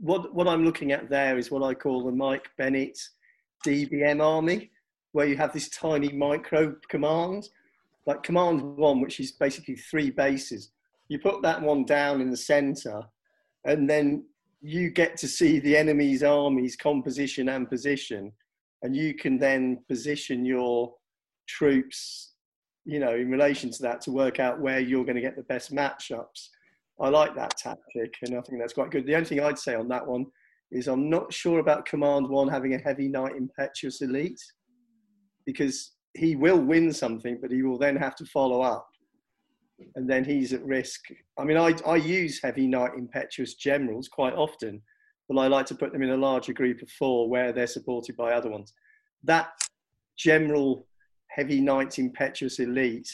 what what I'm looking at there is what I call the Mike Bennett DBM army, where you have this tiny micro command, like command one, which is basically three bases. You put that one down in the center, and then you get to see the enemy's army's composition and position, and you can then position your troops, you know, in relation to that to work out where you're going to get the best matchups. I like that tactic, and I think that's quite good. The only thing I'd say on that one is I'm not sure about Command One having a heavy knight impetuous elite because he will win something, but he will then have to follow up, and then he's at risk. I mean, I I use heavy knight impetuous generals quite often, but I like to put them in a larger group of four where they're supported by other ones. That general heavy knight impetuous elite,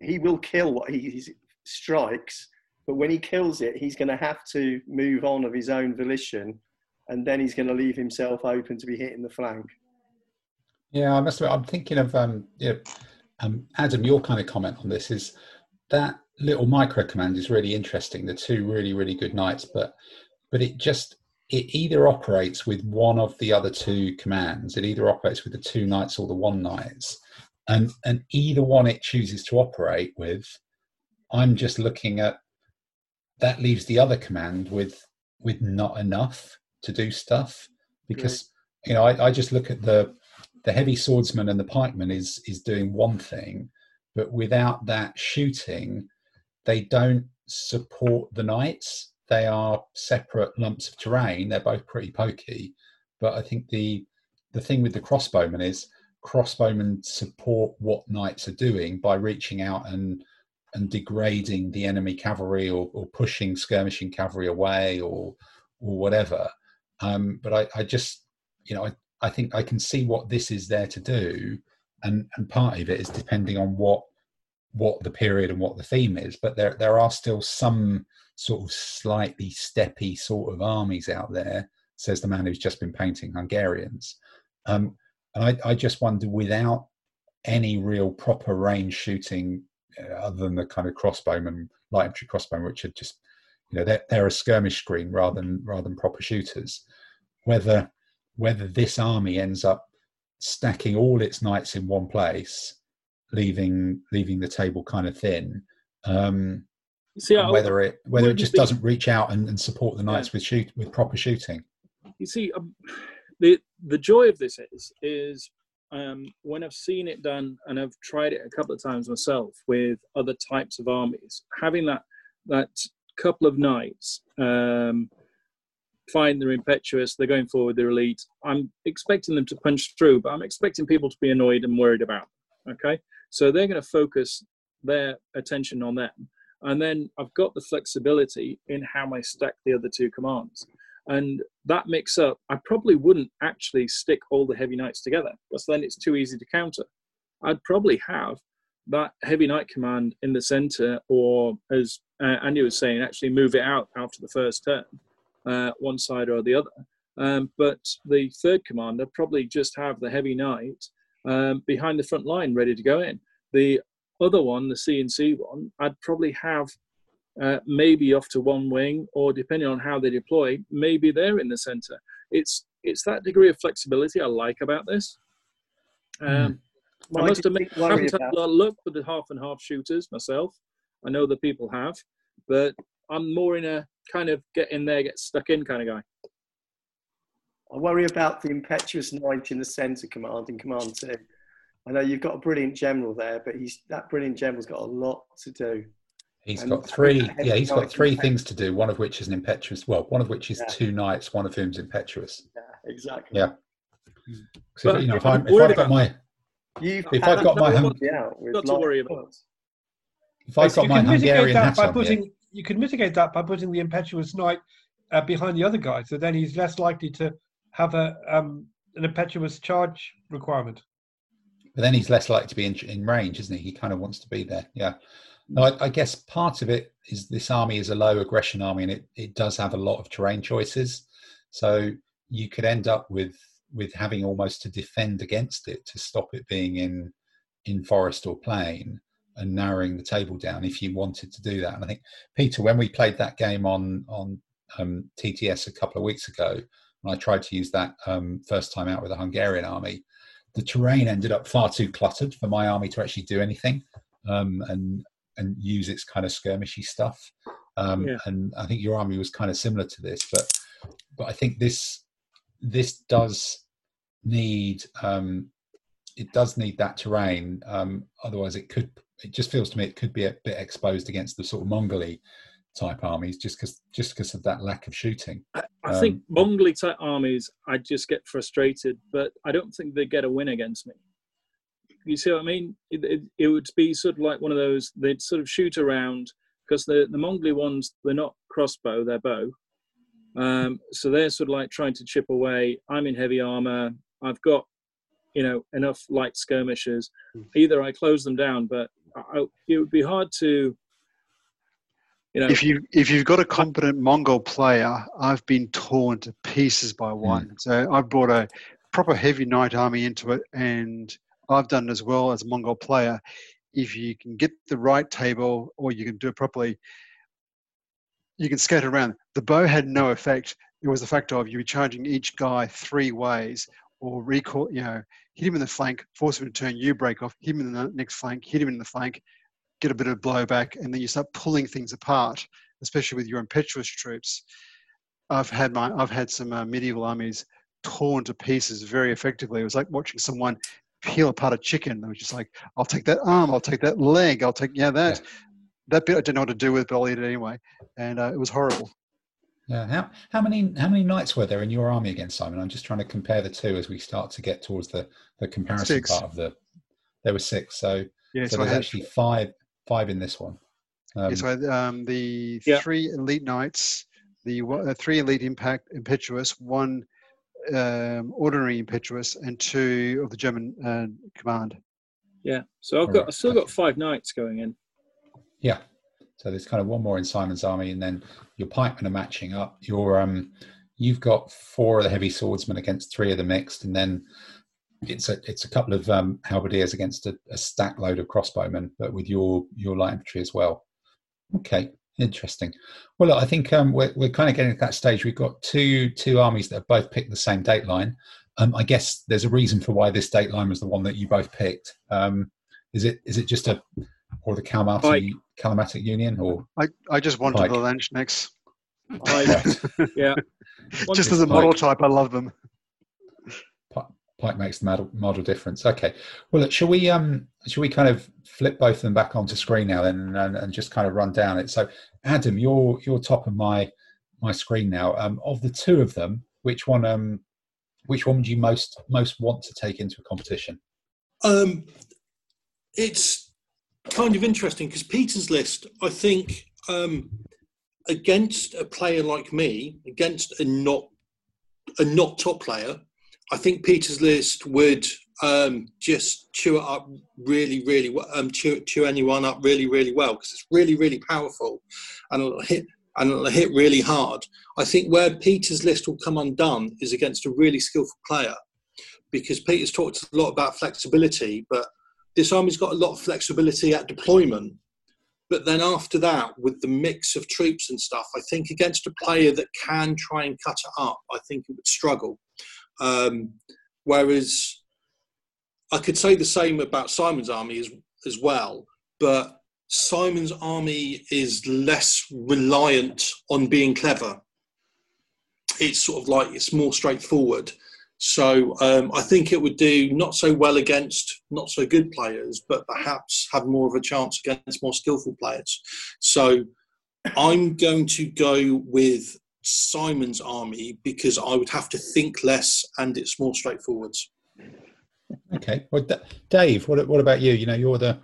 he will kill what he he strikes but when he kills it, he's going to have to move on of his own volition, and then he's going to leave himself open to be hit in the flank. Yeah, I must admit, I'm thinking of um, yeah, um, Adam. Your kind of comment on this is that little micro command is really interesting. The two really, really good knights, but but it just it either operates with one of the other two commands. It either operates with the two knights or the one knights, and and either one it chooses to operate with. I'm just looking at that leaves the other command with with not enough to do stuff because you know I, I just look at the the heavy swordsman and the pikeman is is doing one thing but without that shooting they don't support the knights. They are separate lumps of terrain. They're both pretty pokey. But i think the the thing with the crossbowmen is crossbowmen support what knights are doing by reaching out and and degrading the enemy cavalry or, or pushing skirmishing cavalry away or or whatever. Um, but I, I just you know I, I think I can see what this is there to do and and part of it is depending on what what the period and what the theme is. But there there are still some sort of slightly steppy sort of armies out there says the man who's just been painting Hungarians. Um, and I, I just wonder without any real proper range shooting other than the kind of crossbowmen, light infantry crossbowmen, which are just, you know, they're, they're a skirmish screen rather than rather than proper shooters. whether whether this army ends up stacking all its knights in one place, leaving leaving the table kind of thin. Um, See, I- whether it whether it just be- doesn't reach out and, and support the knights with shoot with proper shooting. you see um, the the joy of this is is um, when I've seen it done and I've tried it a couple of times myself with other types of armies, having that that couple of knights, um, fine, they're impetuous, they're going forward, they're elite. I'm expecting them to punch through, but I'm expecting people to be annoyed and worried about. Okay, so they're going to focus their attention on them, and then I've got the flexibility in how I stack the other two commands and that mix up i probably wouldn't actually stick all the heavy knights together because then it's too easy to counter. I'd probably have that heavy knight command in the center or as uh, andy was saying actually move it out after the first turn uh, one side or the other. Um, but the third command i'd probably just have the heavy knight um, behind the front line ready to go in. The other one the c and c one i'd probably have uh, maybe off to one wing, or depending on how they deploy, maybe they're in the center. It's it's that degree of flexibility I like about this. Um, I must admit, I haven't had a lot of luck with the half and half shooters myself. I know that people have, but I'm more in a kind of get in there, get stuck in kind of guy. I worry about the impetuous knight in the centre command in command two. I know you've got a brilliant general there, but he's that brilliant general's got a lot to do. He's And got three. Yeah, he's got three things to do. One of which is an impetuous. Well, one of which is Yeah. two knights. One of whom's impetuous. Yeah, exactly. Yeah. So But you know, if, I'm, if I've got my You've If I've got my that hung- out with Got to worry about. if I've Yes, got you my can mitigate Hungarian that hat by on putting here, you can mitigate that by putting the impetuous knight uh, behind the other guy, so then he's less likely to have a um, an impetuous charge requirement. but then he's less likely to be in, in range, isn't he? He kind of wants to be there. Yeah. No, I, I guess part of it is this army is a low aggression army, and it, it does have a lot of terrain choices. So you could end up with with having almost to defend against it to stop it being in in forest or plain and narrowing the table down if you wanted to do that. And I think Peter, when we played that game on on um, TTS a couple of weeks ago, and I tried to use that um, first time out with a Hungarian army, the terrain ended up far too cluttered for my army to actually do anything um, and and use its kind of skirmishy stuff. Um, Yeah. And I think your army was kind of similar to this, but but I think this this does need um, it does need that terrain. Um, otherwise, it could. It just feels to me it could be a bit exposed against the sort of Mongoli type armies, just because just because of that lack of shooting. I Um, think Mongoli type armies, I just get frustrated, but I don't think they get a win against me. You see what I mean? It, it, it would be sort of like one of those, they'd sort of shoot around because the, the Mongoli ones, they're not crossbow, they're bow. Um, so they're sort of like trying to chip away. I'm in heavy armor. I've got, you know, enough light skirmishers. Either I close them down, but I, it would be hard to, you know, If you if you've got a competent Mongol player, I've been torn to pieces by one. So I brought a proper heavy knight army into it, and I've done as well as a Mongol player. If you can get the right table, or you can do it properly, you can skate around. The bow had no effect. It was the fact of you were charging each guy three ways, or recall, you know, hit him in the flank, force him to turn, you break off, hit him in the next flank, hit him in the flank, get a bit of blowback, and then you start pulling things apart, especially with your impetuous troops. I've had my I've had some uh, medieval armies torn to pieces very effectively. It was like watching someone peel apart a chicken. I was just like, "I'll take that arm, I'll take that leg, I'll take yeah that that bit I don't know what to do with, but I'll eat it anyway." And uh, it was horrible. Yeah. How how many how many knights were there in your army again, Simon? I'm just trying to compare the two as we start to get towards the the comparison Six. part of the. There were six, so Yeah, so so there's had actually five five in this one. Um, Yeah, so I had, um, the Yeah. three elite knights, the uh, three elite impact impetuous, one um, ordinary impetuous, and two of the German uh, command. yeah. So I've got, Alright, I've still got five knights going in. Yeah. So there's kind of one more in Simon's army, and then your pikemen are matching up. Your um, you've got four of the heavy swordsmen against three of the mixed, and then it's a it's a couple of um, halberdiers against a, a stack load of crossbowmen, but with your your light infantry as well. Okay, Interesting. Well, look, I think um, we're, we're kind of getting to that stage. We've got two two armies that have both picked the same date line. Um, I guess there's a reason for why this date line was the one that you both picked. Um, is it is it just a or the Kalmatic, Kalmatic Union or I, I just wanted Pike. the Landsknechts. I, yeah. Just as a model type, I love them. Pike makes the model, model difference. Okay. Well, look, shall we um shall we kind of flip both of them back onto screen now then and, and just kind of run down it? So, Adam, you're you're top of my my screen now. Um, of the two of them, which one um which one would you most most want to take into a competition? Um, it's kind of interesting because Peter's list, I think, um, against a player like me, against a not a not top player, I think Peter's list would um, just chew it up really, really, well- um, chew, chew anyone up really, really well because it's really, really powerful, and it'll hit and it'll hit really hard. I think where Peter's list will come undone is against a really skillful player, because Peter's talked a lot about flexibility, but this army's got a lot of flexibility at deployment. But then after that, with the mix of troops and stuff, I think against a player that can try and cut it up, I think it would struggle. Um, whereas I could say the same about Simon's army as, as well, but Simon's army is less reliant on being clever. It's sort of like it's more straightforward. So um, I think it would do not so well against not so good players, but perhaps have more of a chance against more skillful players. So I'm going to go with Simon's army because I would have to think less and it's more straightforward. Okay. Well, D- Dave, what what about you? You know, you're the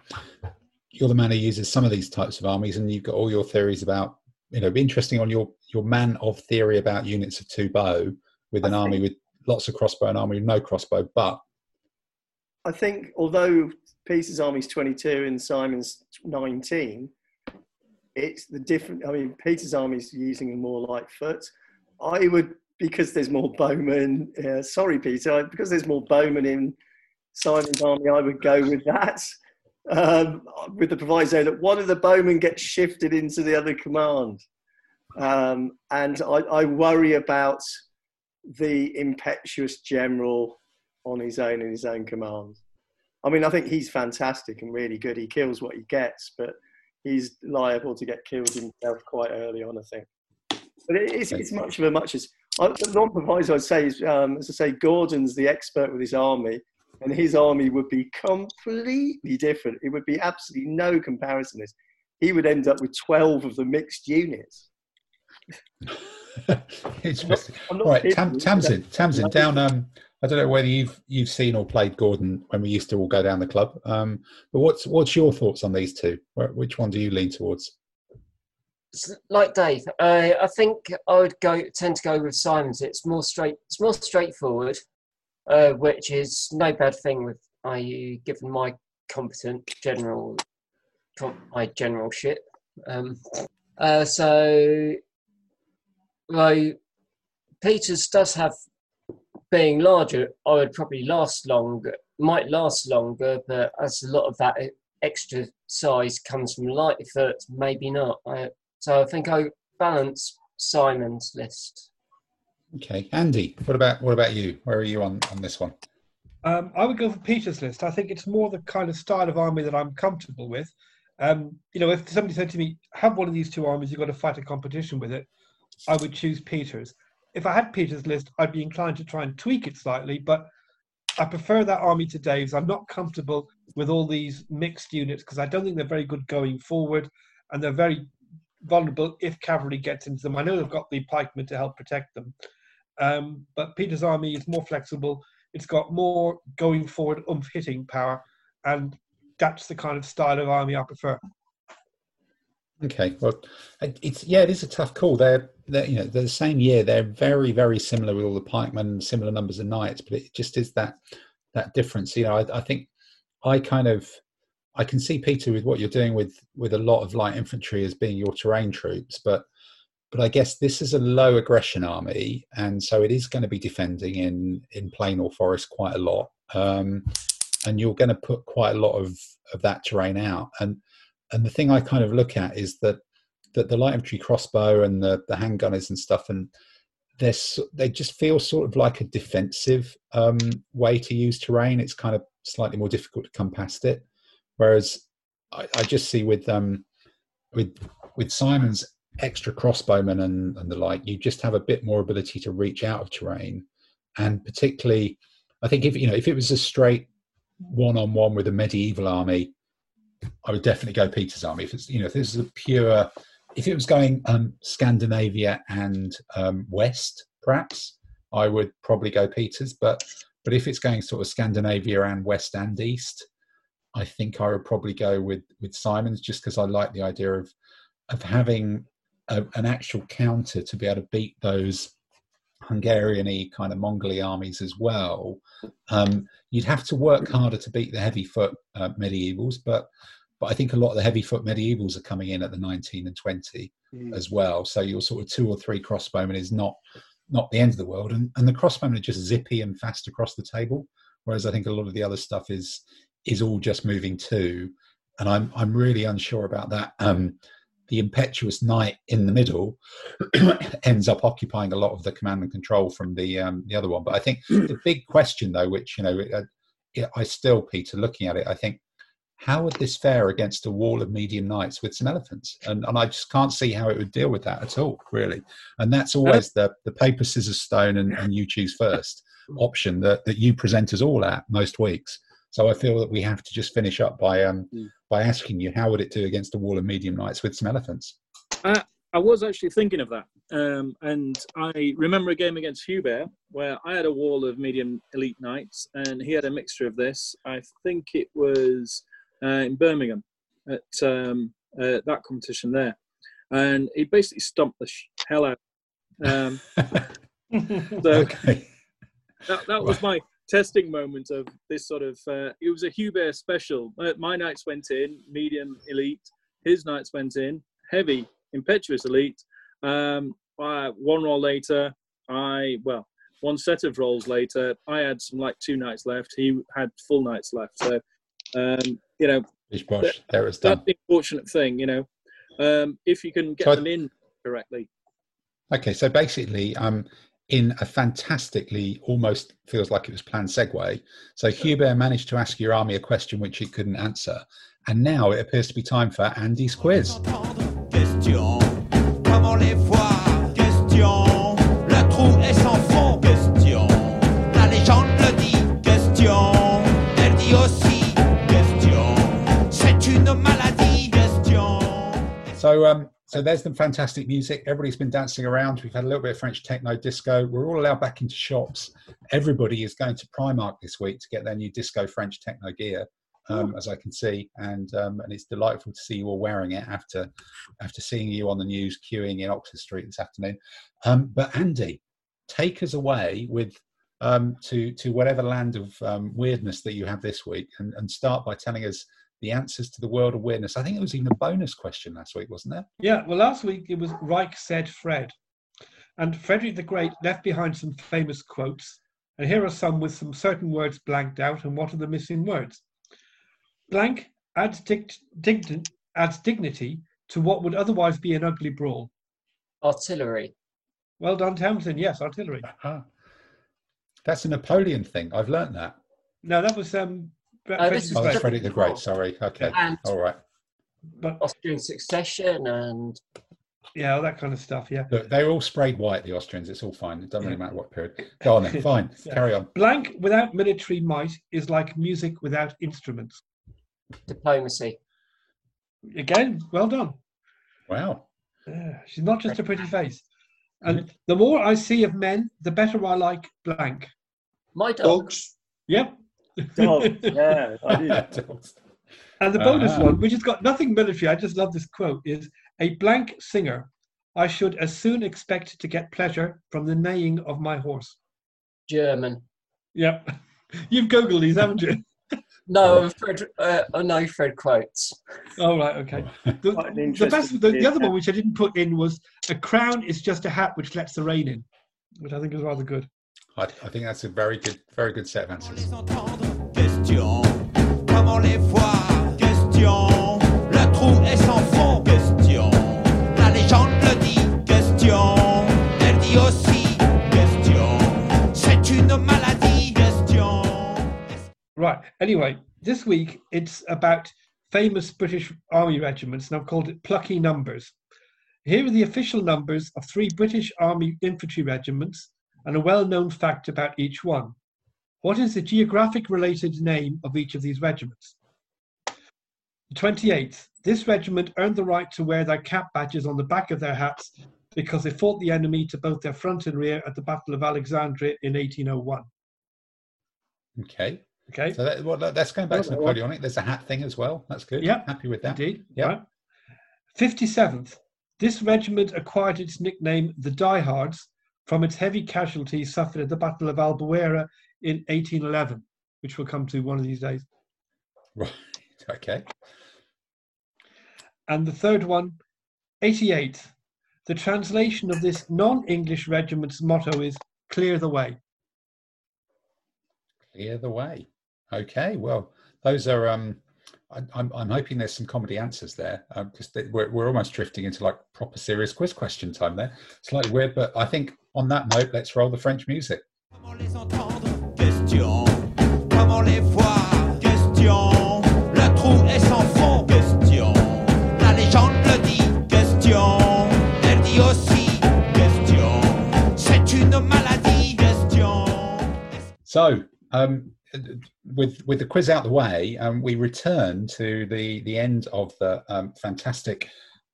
you're the man who uses some of these types of armies, and you've got all your theories about. You know, interesting on your your man of theory about units of two bow with an I army with lots of crossbow and army with no crossbow, but I think although Peter's army's 22 and Simon's 19, it's the different. I mean, Peter's army's using more light foot. I would because there's more bowmen. Uh, sorry, Peter, because there's more bowmen in Simon's army. I would go with that. Um, with the proviso that one of the bowmen gets shifted into the other command. Um, and I, I worry about the impetuous general on his own in his own command. I mean, I think he's fantastic and really good. He kills what he gets, but he's liable to get killed himself quite early on, I think. But it is, it's much of a much as I- the non-proviso I'd say is, um, as I say, Gordon's the expert with his army, and his army would be completely different. It would be absolutely no comparison. this. He would end up with 12 of the mixed units. interesting. I'm not All right, kidding Tam. Tamsin, Tamsin, down. Um, I don't know whether you've you've seen or played Gordon when we used to all go down the club. Um, but what's what's your thoughts on these two? Which one do you lean towards? Like Dave, I I think I would go tend to go with Simon's. It's more straight. It's more straightforward, uh, which is no bad thing with I given my competent general, my generalship. Um, uh, so, though Peters does have being larger, I would probably last longer. Might last longer, but as a lot of that extra size comes from light foot, maybe not. I, so I think I balance Simon's list. Okay, Andy, what about what about you? Where are you on on this one? Um, I would go for Peter's list. I think it's more the kind of style of army that I'm comfortable with. Um, you know, if somebody said to me, "Have one of these two armies, you've got to fight a competition with it," I would choose Peter's. If I had Peter's list, I'd be inclined to try and tweak it slightly, but I prefer that army to Dave's. I'm not comfortable with all these mixed units because I don't think they're very good going forward, and they're very vulnerable if cavalry gets into them. I know they've got the pikemen to help protect them, um, but Peter's army is more flexible. It's got more going forward umph hitting power, and that's the kind of style of army I prefer. Okay, well, it's yeah, it is a tough call. They're they're you know they're the same year. They're very very similar with all the pikemen, similar numbers of knights, but it just is that that difference. You know, I, I think I kind of I can see Peter with what you're doing with with a lot of light infantry as being your terrain troops, but but I guess this is a low aggression army, and so it is going to be defending in in plain or forest quite a lot, um, and you're going to put quite a lot of of that terrain out and and the thing I kind of look at is that that the light infantry crossbow and the the handgunners and stuff, and they're they just feel sort of like a defensive um, way to use terrain. It's kind of slightly more difficult to come past it. Whereas I, I just see with um, with with Simon's extra crossbowmen and, and the like, you just have a bit more ability to reach out of terrain, and particularly, I think if you know if it was a straight one on one with a medieval army, I would definitely go Peter's army. If it's you know if this is a pure, if it was going um, Scandinavia and um, West, perhaps I would probably go Peter's. But but if it's going sort of Scandinavia and West and East, I think I would probably go with with Simon's just because I like the idea of of having a, an actual counter to be able to beat those Hungarian-y kind of Mongolian armies as well. Um, you'd have to work harder to beat the heavy foot uh, medievals, but but I think a lot of the heavy foot medievals are coming in at the 19 and 20 Mm. as well. So your sort of two or three crossbowmen is not not the end of the world, and and the crossbowmen are just zippy and fast across the table. Whereas I think a lot of the other stuff is is all just moving too, and I'm I'm really unsure about that. Um, the impetuous knight in the middle ends up occupying a lot of the command and control from the um, the other one. But I think the big question, though, which you know, uh, yeah, I still, Peter, looking at it, I think how would this fare against a wall of medium knights with some elephants? And and I just can't see how it would deal with that at all, really. And that's always the the paper scissors stone and, and you choose first option that that you present us all at most weeks. So I feel that we have to just finish up by um Mm. By asking you how would it do against a wall of medium knights with some elephants? I was actually thinking of that. Um, and I remember a game against Hubert where I had a wall of medium elite knights and he had a mixture of this. I think it was uh, in Birmingham at um, uh, that competition there. And he basically stomped the sh- hell out. Um, so okay. that, that was my testing moment of this sort of uh, it was a hubert special. Uh, my knights went in medium elite his knights went in heavy impetuous elite. Um, uh, one roll later i well one set of rolls later i had some like two knights left he had full knights left. So um, you know bosh, there it's that's the unfortunate thing you know. Um, if you can get So them in correctly. Okay, so basically, um, in a fantastically, almost feels like it was planned segue. So Hubert managed to ask your army a question which it couldn't answer, and now it appears to be time for Andy's quiz. Question, comment les voir Question, le trou est sans fond Question, la légende le dit Question, elle dit aussi Question, c'est une maladie Question So, um, so there's the fantastic music. Everybody's been dancing around. We've had a little bit of French techno disco. We're all allowed back into shops. Everybody is going to Primark this week to get their new disco French techno gear, um, as I can see, and um, and it's delightful to see you all wearing it after after seeing you on the news queuing in Oxford Street this afternoon. Um, but Andy, take us away with um, to to whatever land of um, weirdness that you have this week, and, and start by telling us the answers to the world of weirdness. I think it was even a bonus question last week, wasn't there? Yeah, well, last week it was Reich said Fred. And Frederick the Great left behind some famous quotes. And here are some with some certain words blanked out and what are the missing words. Blank adds, dict, dign- adds dignity to what would otherwise be an ugly brawl. Artillery. Well done, Townsend. Yes, artillery. Ah, that's a Napoleon thing. I've learnt that. No, that was um. Fre- Oh, uh, this the Oh, is that's Great. Frederick the Great. Sorry. Okay. And All right. But Austrian succession and yeah, all that kind of stuff. Yeah. Look, they're all sprayed white. The Austrians. It's all fine. It doesn't really matter what period. Go on then. Fine. Yeah. Carry on. Blank without military might is like music without instruments. diplomacy. Again, well done. Wow. Yeah, she's not just a pretty face. And mm-hmm. the more I see of men, the better I like blank. My dog. Dogs. Yep. Dog, yeah, I did. And the bonus Uh-huh. one, which has got nothing military, I just love this quote, is a blank singer. I should as soon expect to get pleasure from the neighing of my horse. German. Yep. You've Googled these, haven't you? No, Fred. Uh, oh no, Fred quotes. Oh, right, okay. The, the, best, the, the other one, which I didn't put in, was a crown is just a hat which lets the rain in, which I think is rather good. I, I think that's a very good, very good set of answers question. Comment les voir Question. Le trou est sans fond Question. La légende le dit Question. Elle dit aussi Question. C'est une maladie Question. Right. Anyway, this week it's about famous British Army regiments, and I've called it Plucky Numbers. Here are the official numbers of three British Army infantry regiments and a well known fact about each one. What is the geographic related name of each of these regiments? The 28th. This regiment earned the right to wear their cap badges on the back of their hats because they fought the enemy to both their front and rear at the Battle of Alexandria in 1801. Okay. Okay. So that, well, that's going back to well- Napoleonic. There's a hat thing as well. That's good. Yep. Happy with that. Indeed. Yep. Right. 57th. This regiment acquired its nickname the Diehards from its heavy casualties suffered at the Battle of Albuera in 1811, which we'll come to one of these days. Right. Okay. And the third one, 88. The translation of this non English regiment's motto is clear the way. Clear the way. Okay. Well, those are. um I, I'm, I'm hoping there's some comedy answers there because we're, we're almost drifting into like proper serious quiz question time there. Slightly weird, but I think on that note, let's roll the French music. So, um, with with the quiz out the way, um, we return to the the end of the um, fantastic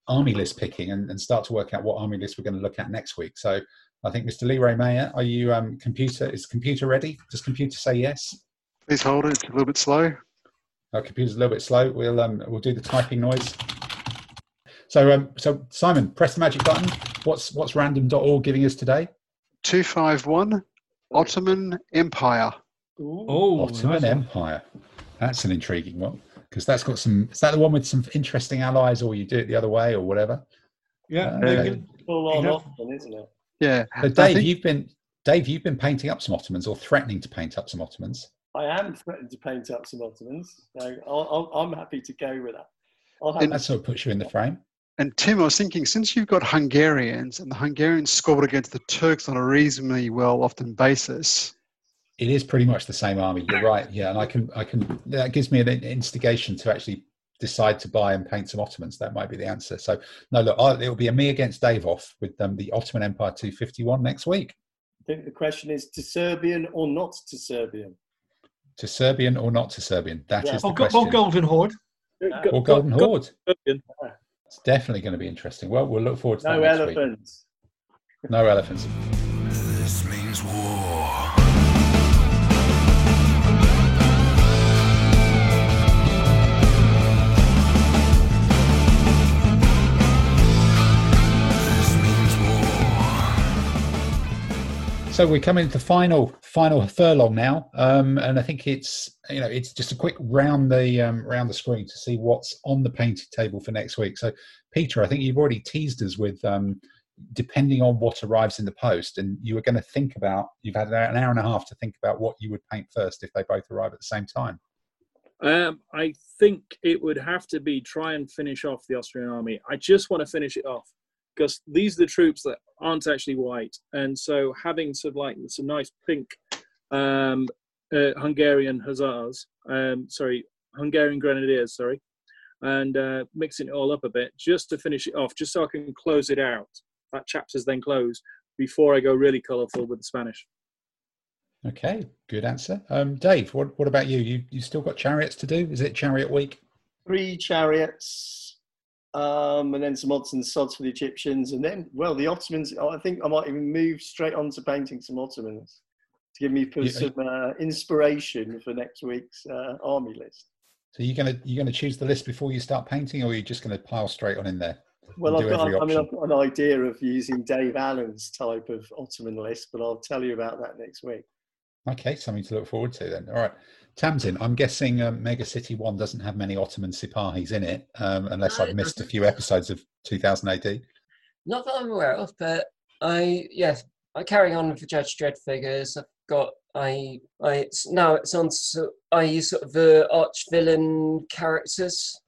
army list picking and, and start to work out what army list we're going to look at next week. So, I think Mr. Leroy Mayer, are you um, computer? Is computer ready? Does computer say yes? Please hold it. It's a little bit slow. Our computer's a little bit slow. We'll um, we'll do the typing noise. So um, so Simon, press the magic button. What's what's random.org giving us today? 251 Ottoman Empire. Oh, Ottoman nice. Empire. That's an intriguing one because that's got some. Is that the one with some interesting allies, or you do it the other way, or whatever? Yeah, Uh, they okay. can- Full on Ottoman, isn't it? Yeah. So Dave, think- you've been Dave, you've been painting up some Ottomans or threatening to paint up some Ottomans. I am threatening to paint up some Ottomans, so I'll, I'll, I'm happy to go with that. I'll have That sort of puts you in the frame. And Tim, I was thinking, since you've got Hungarians and the Hungarians scored against the Turks on a reasonably well often basis, It is pretty much the same army. You're right. Yeah, and I can I can that gives me an instigation to actually decide to buy and paint some Ottomans. That might be the answer. So no, look, I, it'll be a me against Dave off with um, the Ottoman Empire 251 next week. I think the question is to Serbian or not to Serbian. To Serbian or not to Serbian? That is Yeah. the Or, question. or Golden Horde. Or Golden Horde. Serbian. It's definitely going to be interesting. Well, we'll look forward to that No next week. elephants. No elephants. So we're coming to the final final furlong now, um, and I think it's you know it's just a quick round the um, round the screen to see what's on the painted table for next week. So Peter, I think you've already teased us with um, depending on what arrives in the post, and you were going to think about you've had an hour and a half to think about what you would paint first if they both arrive at the same time. Um, I think it would have to be try and finish off the Austrian army. I just want to finish it off because these are the troops that aren't actually white, and so having sort of like some nice pink um, uh, Hungarian hussars, um, sorry, Hungarian grenadiers, sorry, and uh, mixing it all up a bit just to finish it off, just so I can close it out. That chapter's then closed before I go really colourful with the Spanish. Okay, good answer. Um, Dave, what what about you? You you still got chariots to do? Is it chariot week? Three chariots, um, and then some odds and sods for the Egyptians, and then well, the Ottomans. I think I might even move straight on to painting some Ottomans to give me Yeah. some uh, inspiration for next week's uh, army list. So you're gonna you're gonna choose the list before you start painting, or you're you just gonna pile straight on in there? Well, I've got, I mean. I've got an idea of using Dave Allen's type of Ottoman list, but I'll tell you about that next week. Okay, something to look forward to then. All right, Tamsin, I'm guessing um, Mega City One doesn't have many Ottoman Sipahis in it, um, unless No, I've missed a few episodes of 2000 AD. Not that I'm aware of, but I yes, I carry on with the Judge Dredd figures. I've got I I it's now it's on so I use sort of the arch villain characters.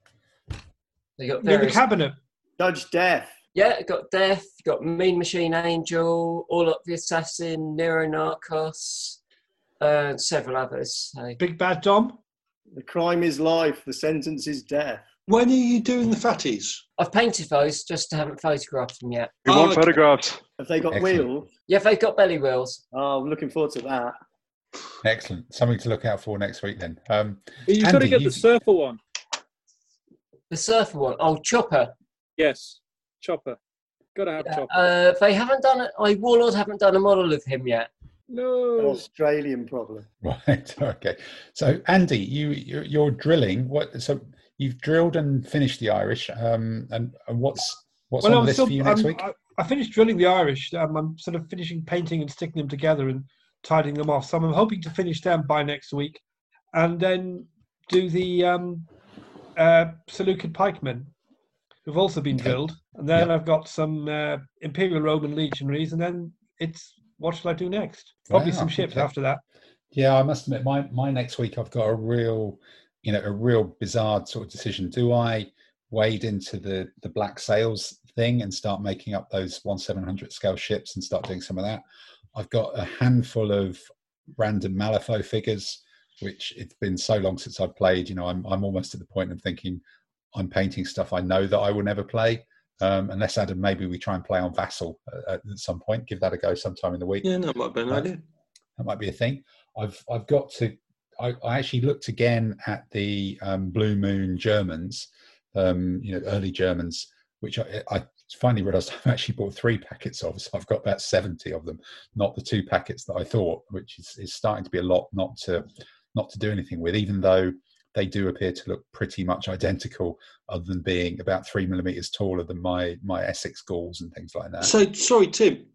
You got In the cabinet. Judge Death. yeah, got Death, got Mean Machine Angel, Orlok the Assassin, Nero Narcos. And several others. So. Big Bad Dom. The crime is life. The sentence is death. When are you doing the fatties? I've painted those, just haven't photographed them yet. We Oh, want okay. photographs. Have they got Excellent. wheels? Yeah, they've got belly wheels. Oh, I'm looking forward to that. Excellent. Something to look out for next week then. Um, you've got to get you- the surfer one. The surfer one, oh, Chopper. Yes, chopper. Got to have chopper. Uh, they haven't done it. I Warlord haven't done a model of him yet. An no. Australian problem. Right. Okay. So, Andy, you you're, you're drilling. What? So you've drilled and finished the Irish. Um, and, and what's what's on the list for you next I'm- week? I, I finished drilling the Irish. Um, I'm sort of finishing painting and sticking them together and tidying them off. So I'm hoping to finish them by next week, and then do the um, uh, Seleucid pikemen, who've also been Okay. drilled. And then Yeah. I've got some uh, Imperial Roman legionaries, and then it's what shall I do next? Probably Wow, some ships okay. after that. Yeah, I must admit, my my next week I've got a real, you know, a real bizarre sort of decision. Do I wade into the the black sails thing and start making up those one seven hundred scale ships and start doing some of that? I've got a handful of random Malifaux figures, which it's been so long since I've played. You know, I'm I'm almost at the point of thinking I'm painting stuff I know that I will never play. Um, unless Adam, maybe we try and play on Vassal at, at some point. Give that a go sometime in the week Yeah, that might be an idea. that might be a thing. I've I've got to. I, I actually looked again at the um, Blue Moon Germans, um, you know, early Germans, which I, I finally realised I've actually bought three packets of. So I've got about seventy of them, not the two packets that I thought, which is, is starting to be a lot not to not to do anything with, even though they do appear to look pretty much identical, other than being about three millimeters taller than my my Essex Gauls and things like that. So sorry, Tim.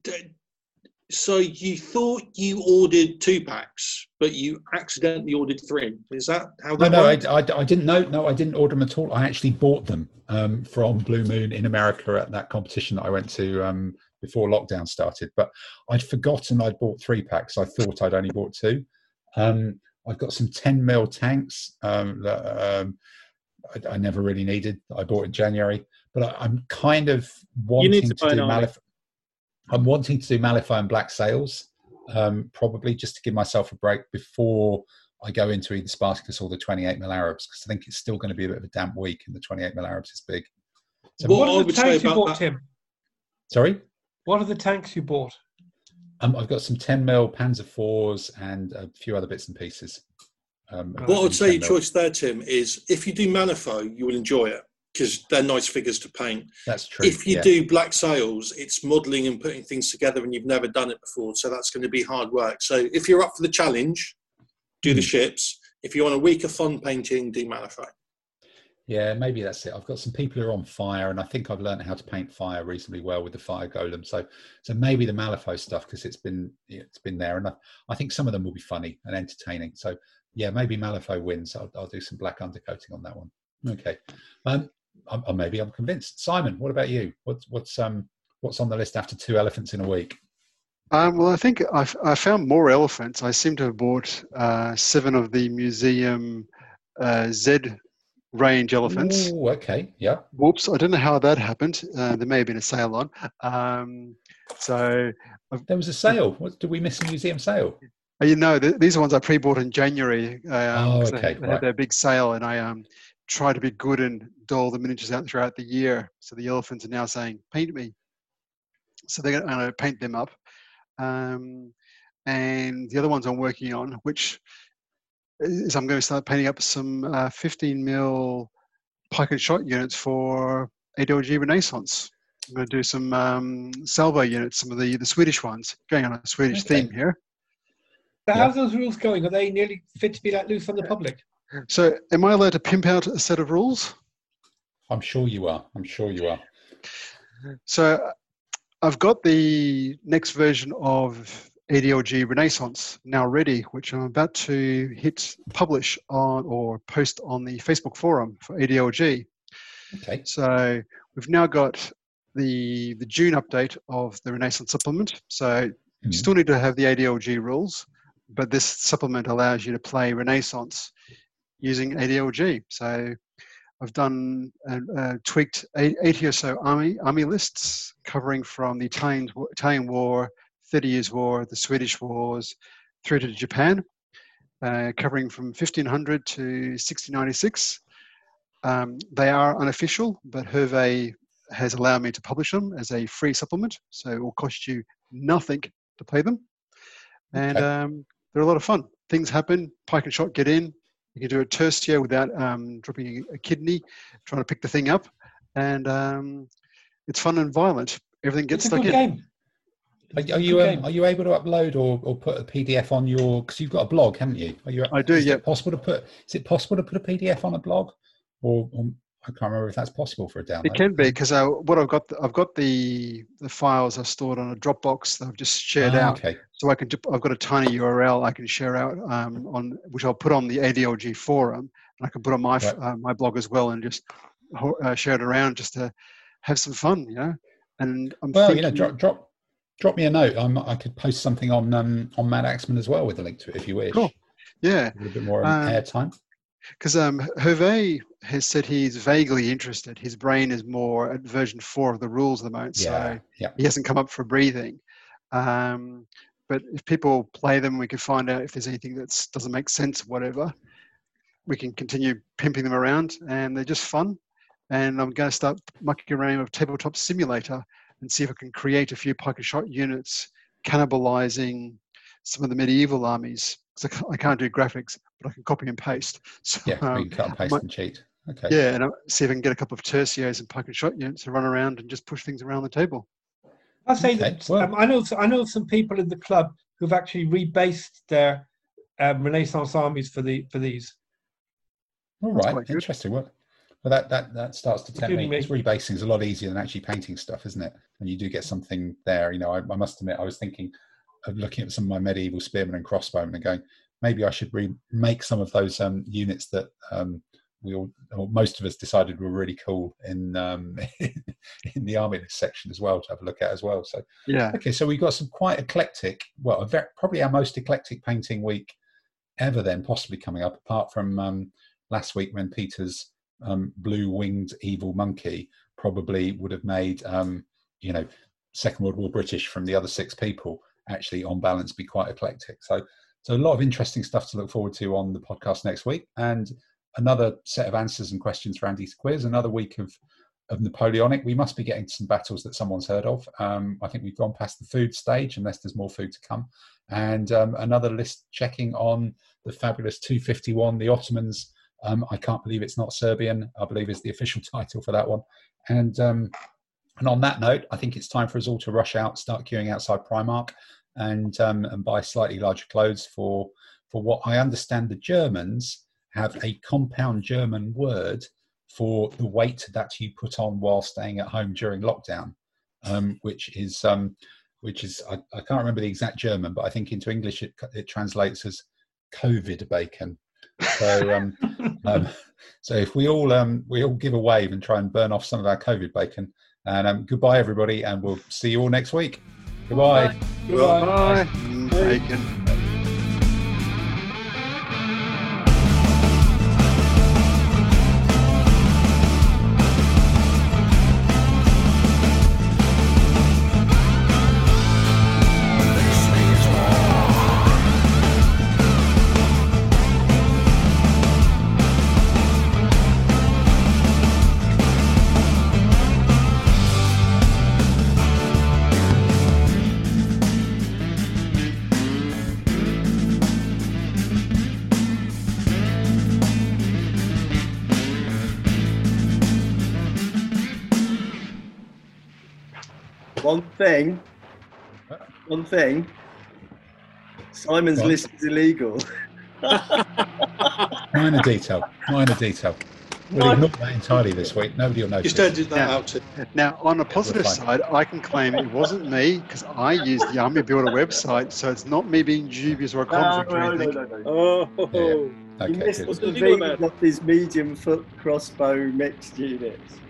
So you thought you ordered two packs, but you accidentally ordered three. Is that how No, that no, I. I, I didn't know. No, I didn't order them at all. I actually bought them um, from Blue Moon in America at that competition that I went to um, before lockdown started. But I'd forgotten I'd bought three packs. I thought I'd only bought two. Um, I've got some 10 mil tanks um, that um, I, I never really needed. I bought in January, but I, I'm kind of wanting to, to do. Malif- I'm wanting to do Malifaux and Black Sails, um, probably just to give myself a break before I go into either Spartacus or the 28 mil Arabs because I think it's still going to be a bit of a damp week and the 28 mil Arabs is big. So What What are the tanks you bought, that- Tim? Sorry, What are the tanks you bought? Um, I've got some 10 mil Panzer fours and a few other bits and pieces. Um, What I would say your choice there, Tim, is if you do Malifaux, you will enjoy it because they're nice figures to paint. That's true. if you yeah. do black sails, it's modelling and putting things together, and you've never done it before, so that's going to be hard work. So if you're up for the challenge, do the Hmm. ships. If you want a week of fun painting, do Malifaux. Yeah, maybe that's it. I've got some people who are on fire, and I think I've learned how to paint fire reasonably well with the fire golem. So, so maybe the Malifaux stuff because it's been it's been there, and I, I think some of them will be funny and entertaining. So, yeah, maybe Malifaux wins. I'll, I'll do some black undercoating on that one. Okay, um, I'm, or maybe I'm convinced. Simon, what about you? What's what's um what's on the list after two elephants in a week? Um, well, I think I've, I found more elephants. I seem to have bought uh, seven of the museum uh, Z range elephants. Ooh, okay, yeah. Whoops, I don't know how that happened. Uh, there may have been a sale on. Um, so, There was a sale. What did we miss a museum sale? uh, you know, th- these are ones I pre-bought in January. Um, Oh, 'cause they- okay, They, right. had their big sale, and I um, try to be good and dole the miniatures out throughout the year. So the elephants are now saying, "Paint me." So they're going to paint them up. Um, and the other ones I'm working on, which is I'm going to start painting up some uh, 15 mil pike and shot units for ADLG Renaissance. I'm going to do some um, salvo units, some of the, the Swedish ones, going on a Swedish Okay. theme here. So Yeah. how's those rules going? Are they nearly fit to be let loose on the public? So, am I allowed to pimp out a set of rules? I'm sure you are. I'm sure you are. So, I've got the next version of ADLG Renaissance now ready, which I'm about to hit publish on or post on the Facebook forum for ADLG. Okay. So we've now got the the June update of the Renaissance supplement. So you Mhm. still need to have the ADLG rules, but this supplement allows you to play Renaissance using ADLG. So I've done uh, uh, tweaked 80 or so army army lists covering from the Italian Italian War, Thirty Years' War, the Swedish Wars, through to Japan, uh, covering from 1500 to 1696. Um, they are unofficial, but Hervé has allowed me to publish them as a free supplement, so it will cost you nothing to play them. And Okay. um, they're a lot of fun. Things happen, pike and shot get in. You can do a tertio without um, dropping a kidney, trying to pick the thing up. And um, it's fun and violent. Everything gets It's a stuck in. game. Are, are you um, are you able to upload or, or put a PDF on your? Because you've got a blog, haven't you? Are you? I do, Is yeah. it possible to put? Is it possible to put a PDF on a blog? Or, or I can't remember if that's possible for a download. It can be because uh, what I've got, I've got the the files are stored on a Dropbox that I've just shared Ah, out. Okay. So I can, I've got a tiny URL I can share out um, on which I'll put on the ADLG forum, and I can put on my Right. uh, my blog as well, and just uh, share it around just to have some fun, you know. And I'm Well, thinking, you know, drop drop drop me a note. I'm, I could post something on um, on Madaxeman as well with a link to it if you wish. Cool. yeah, A little bit more Um, airtime. because um, Hervé has said he's vaguely interested. His brain is more at version four of the rules at the moment, Yeah. so Yeah. he hasn't come up for breathing. Um, but if people play them, we can find out if there's anything that doesn't make sense, whatever. We can continue pimping them around, and they're just fun. And I'm going to start mucking around with Tabletop Simulator and see if I can create a few pike and shot units, cannibalizing some of the medieval armies. 'Cause I can't, I can't do graphics, but I can copy and paste. So, Yeah, we um, can cut and paste my- and cheat. Okay. yeah, and I'll see if I can get a couple of tertios and pike and shot units to run around and just push things around the table. I say Okay, that well- um, I know I know some people in the club who've actually rebased their um, Renaissance armies for the for these. All right, That's right. Interesting. Well, well, that that that starts to tempt me. Me. Rebasing is a lot easier than actually painting stuff, isn't it? And you do get something there. You know, I, I must admit, I was thinking of looking at some of my medieval spearmen and crossbowmen and going, maybe I should remake some of those um, units that um, we all, or most of us decided were really cool in um, in the army section as well to have a look at as well. So Yeah, Okay, so we've got some quite eclectic, well, a very, probably our most eclectic painting week ever, then possibly coming up, apart from um, last week when Peter's um, blue winged evil monkey probably would have made, um, you know, Second World War British from the other six people actually on balance be quite eclectic. So, so a lot of interesting stuff to look forward to on the podcast next week, and another set of answers and questions for Andy's quiz, another week of of Napoleonic. We must be getting to some battles that someone's heard of. Um, I think we've gone past the food stage, unless there's more food to come. And um, another list checking on the fabulous 251, the Ottomans. Um, I can't believe it's not Serbian. I believe is the official title for that one. And um, and on that note, I think it's time for us all to rush out, start queuing outside Primark, and um, and buy slightly larger clothes for for what I understand the Germans have a compound German word for the weight that you put on while staying at home during lockdown, um, which is um, which is I, I can't remember the exact German, but I think into English it, it translates as COVID bacon. So um, um, so if we all um, we all give a wave and try and burn off some of our COVID bacon, and um, goodbye everybody, and we'll see you all next week. Goodbye. Bye. Mm, Bacon. Thing. Simon's Go on. list is illegal. Minor detail. Minor detail. We'll ignore that entirely this week. Nobody will notice. Just edited that Yeah. out. To, Now, on a positive side, I can claim it wasn't me because I used the Army Builder website, so it's not me being dubious or a ah, No, conflict or no, no, anything. no, no. Oh, You Okay, missed good. the Legal thing about of his medium foot crossbow mixed units.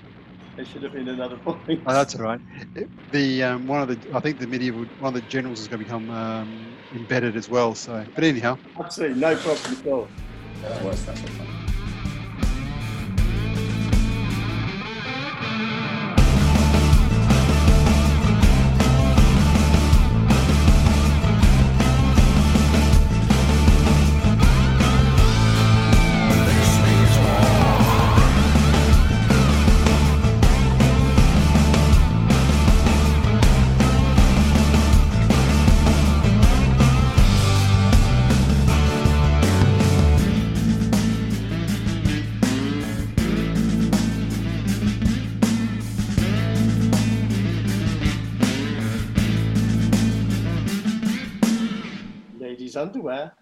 There should have been another point. Oh, that's all right. The um, one of the I think the medieval one of the generals is going to become um, embedded as well. So, but anyhow, Absolutely no problem at all. Yeah, that works. That's underwear.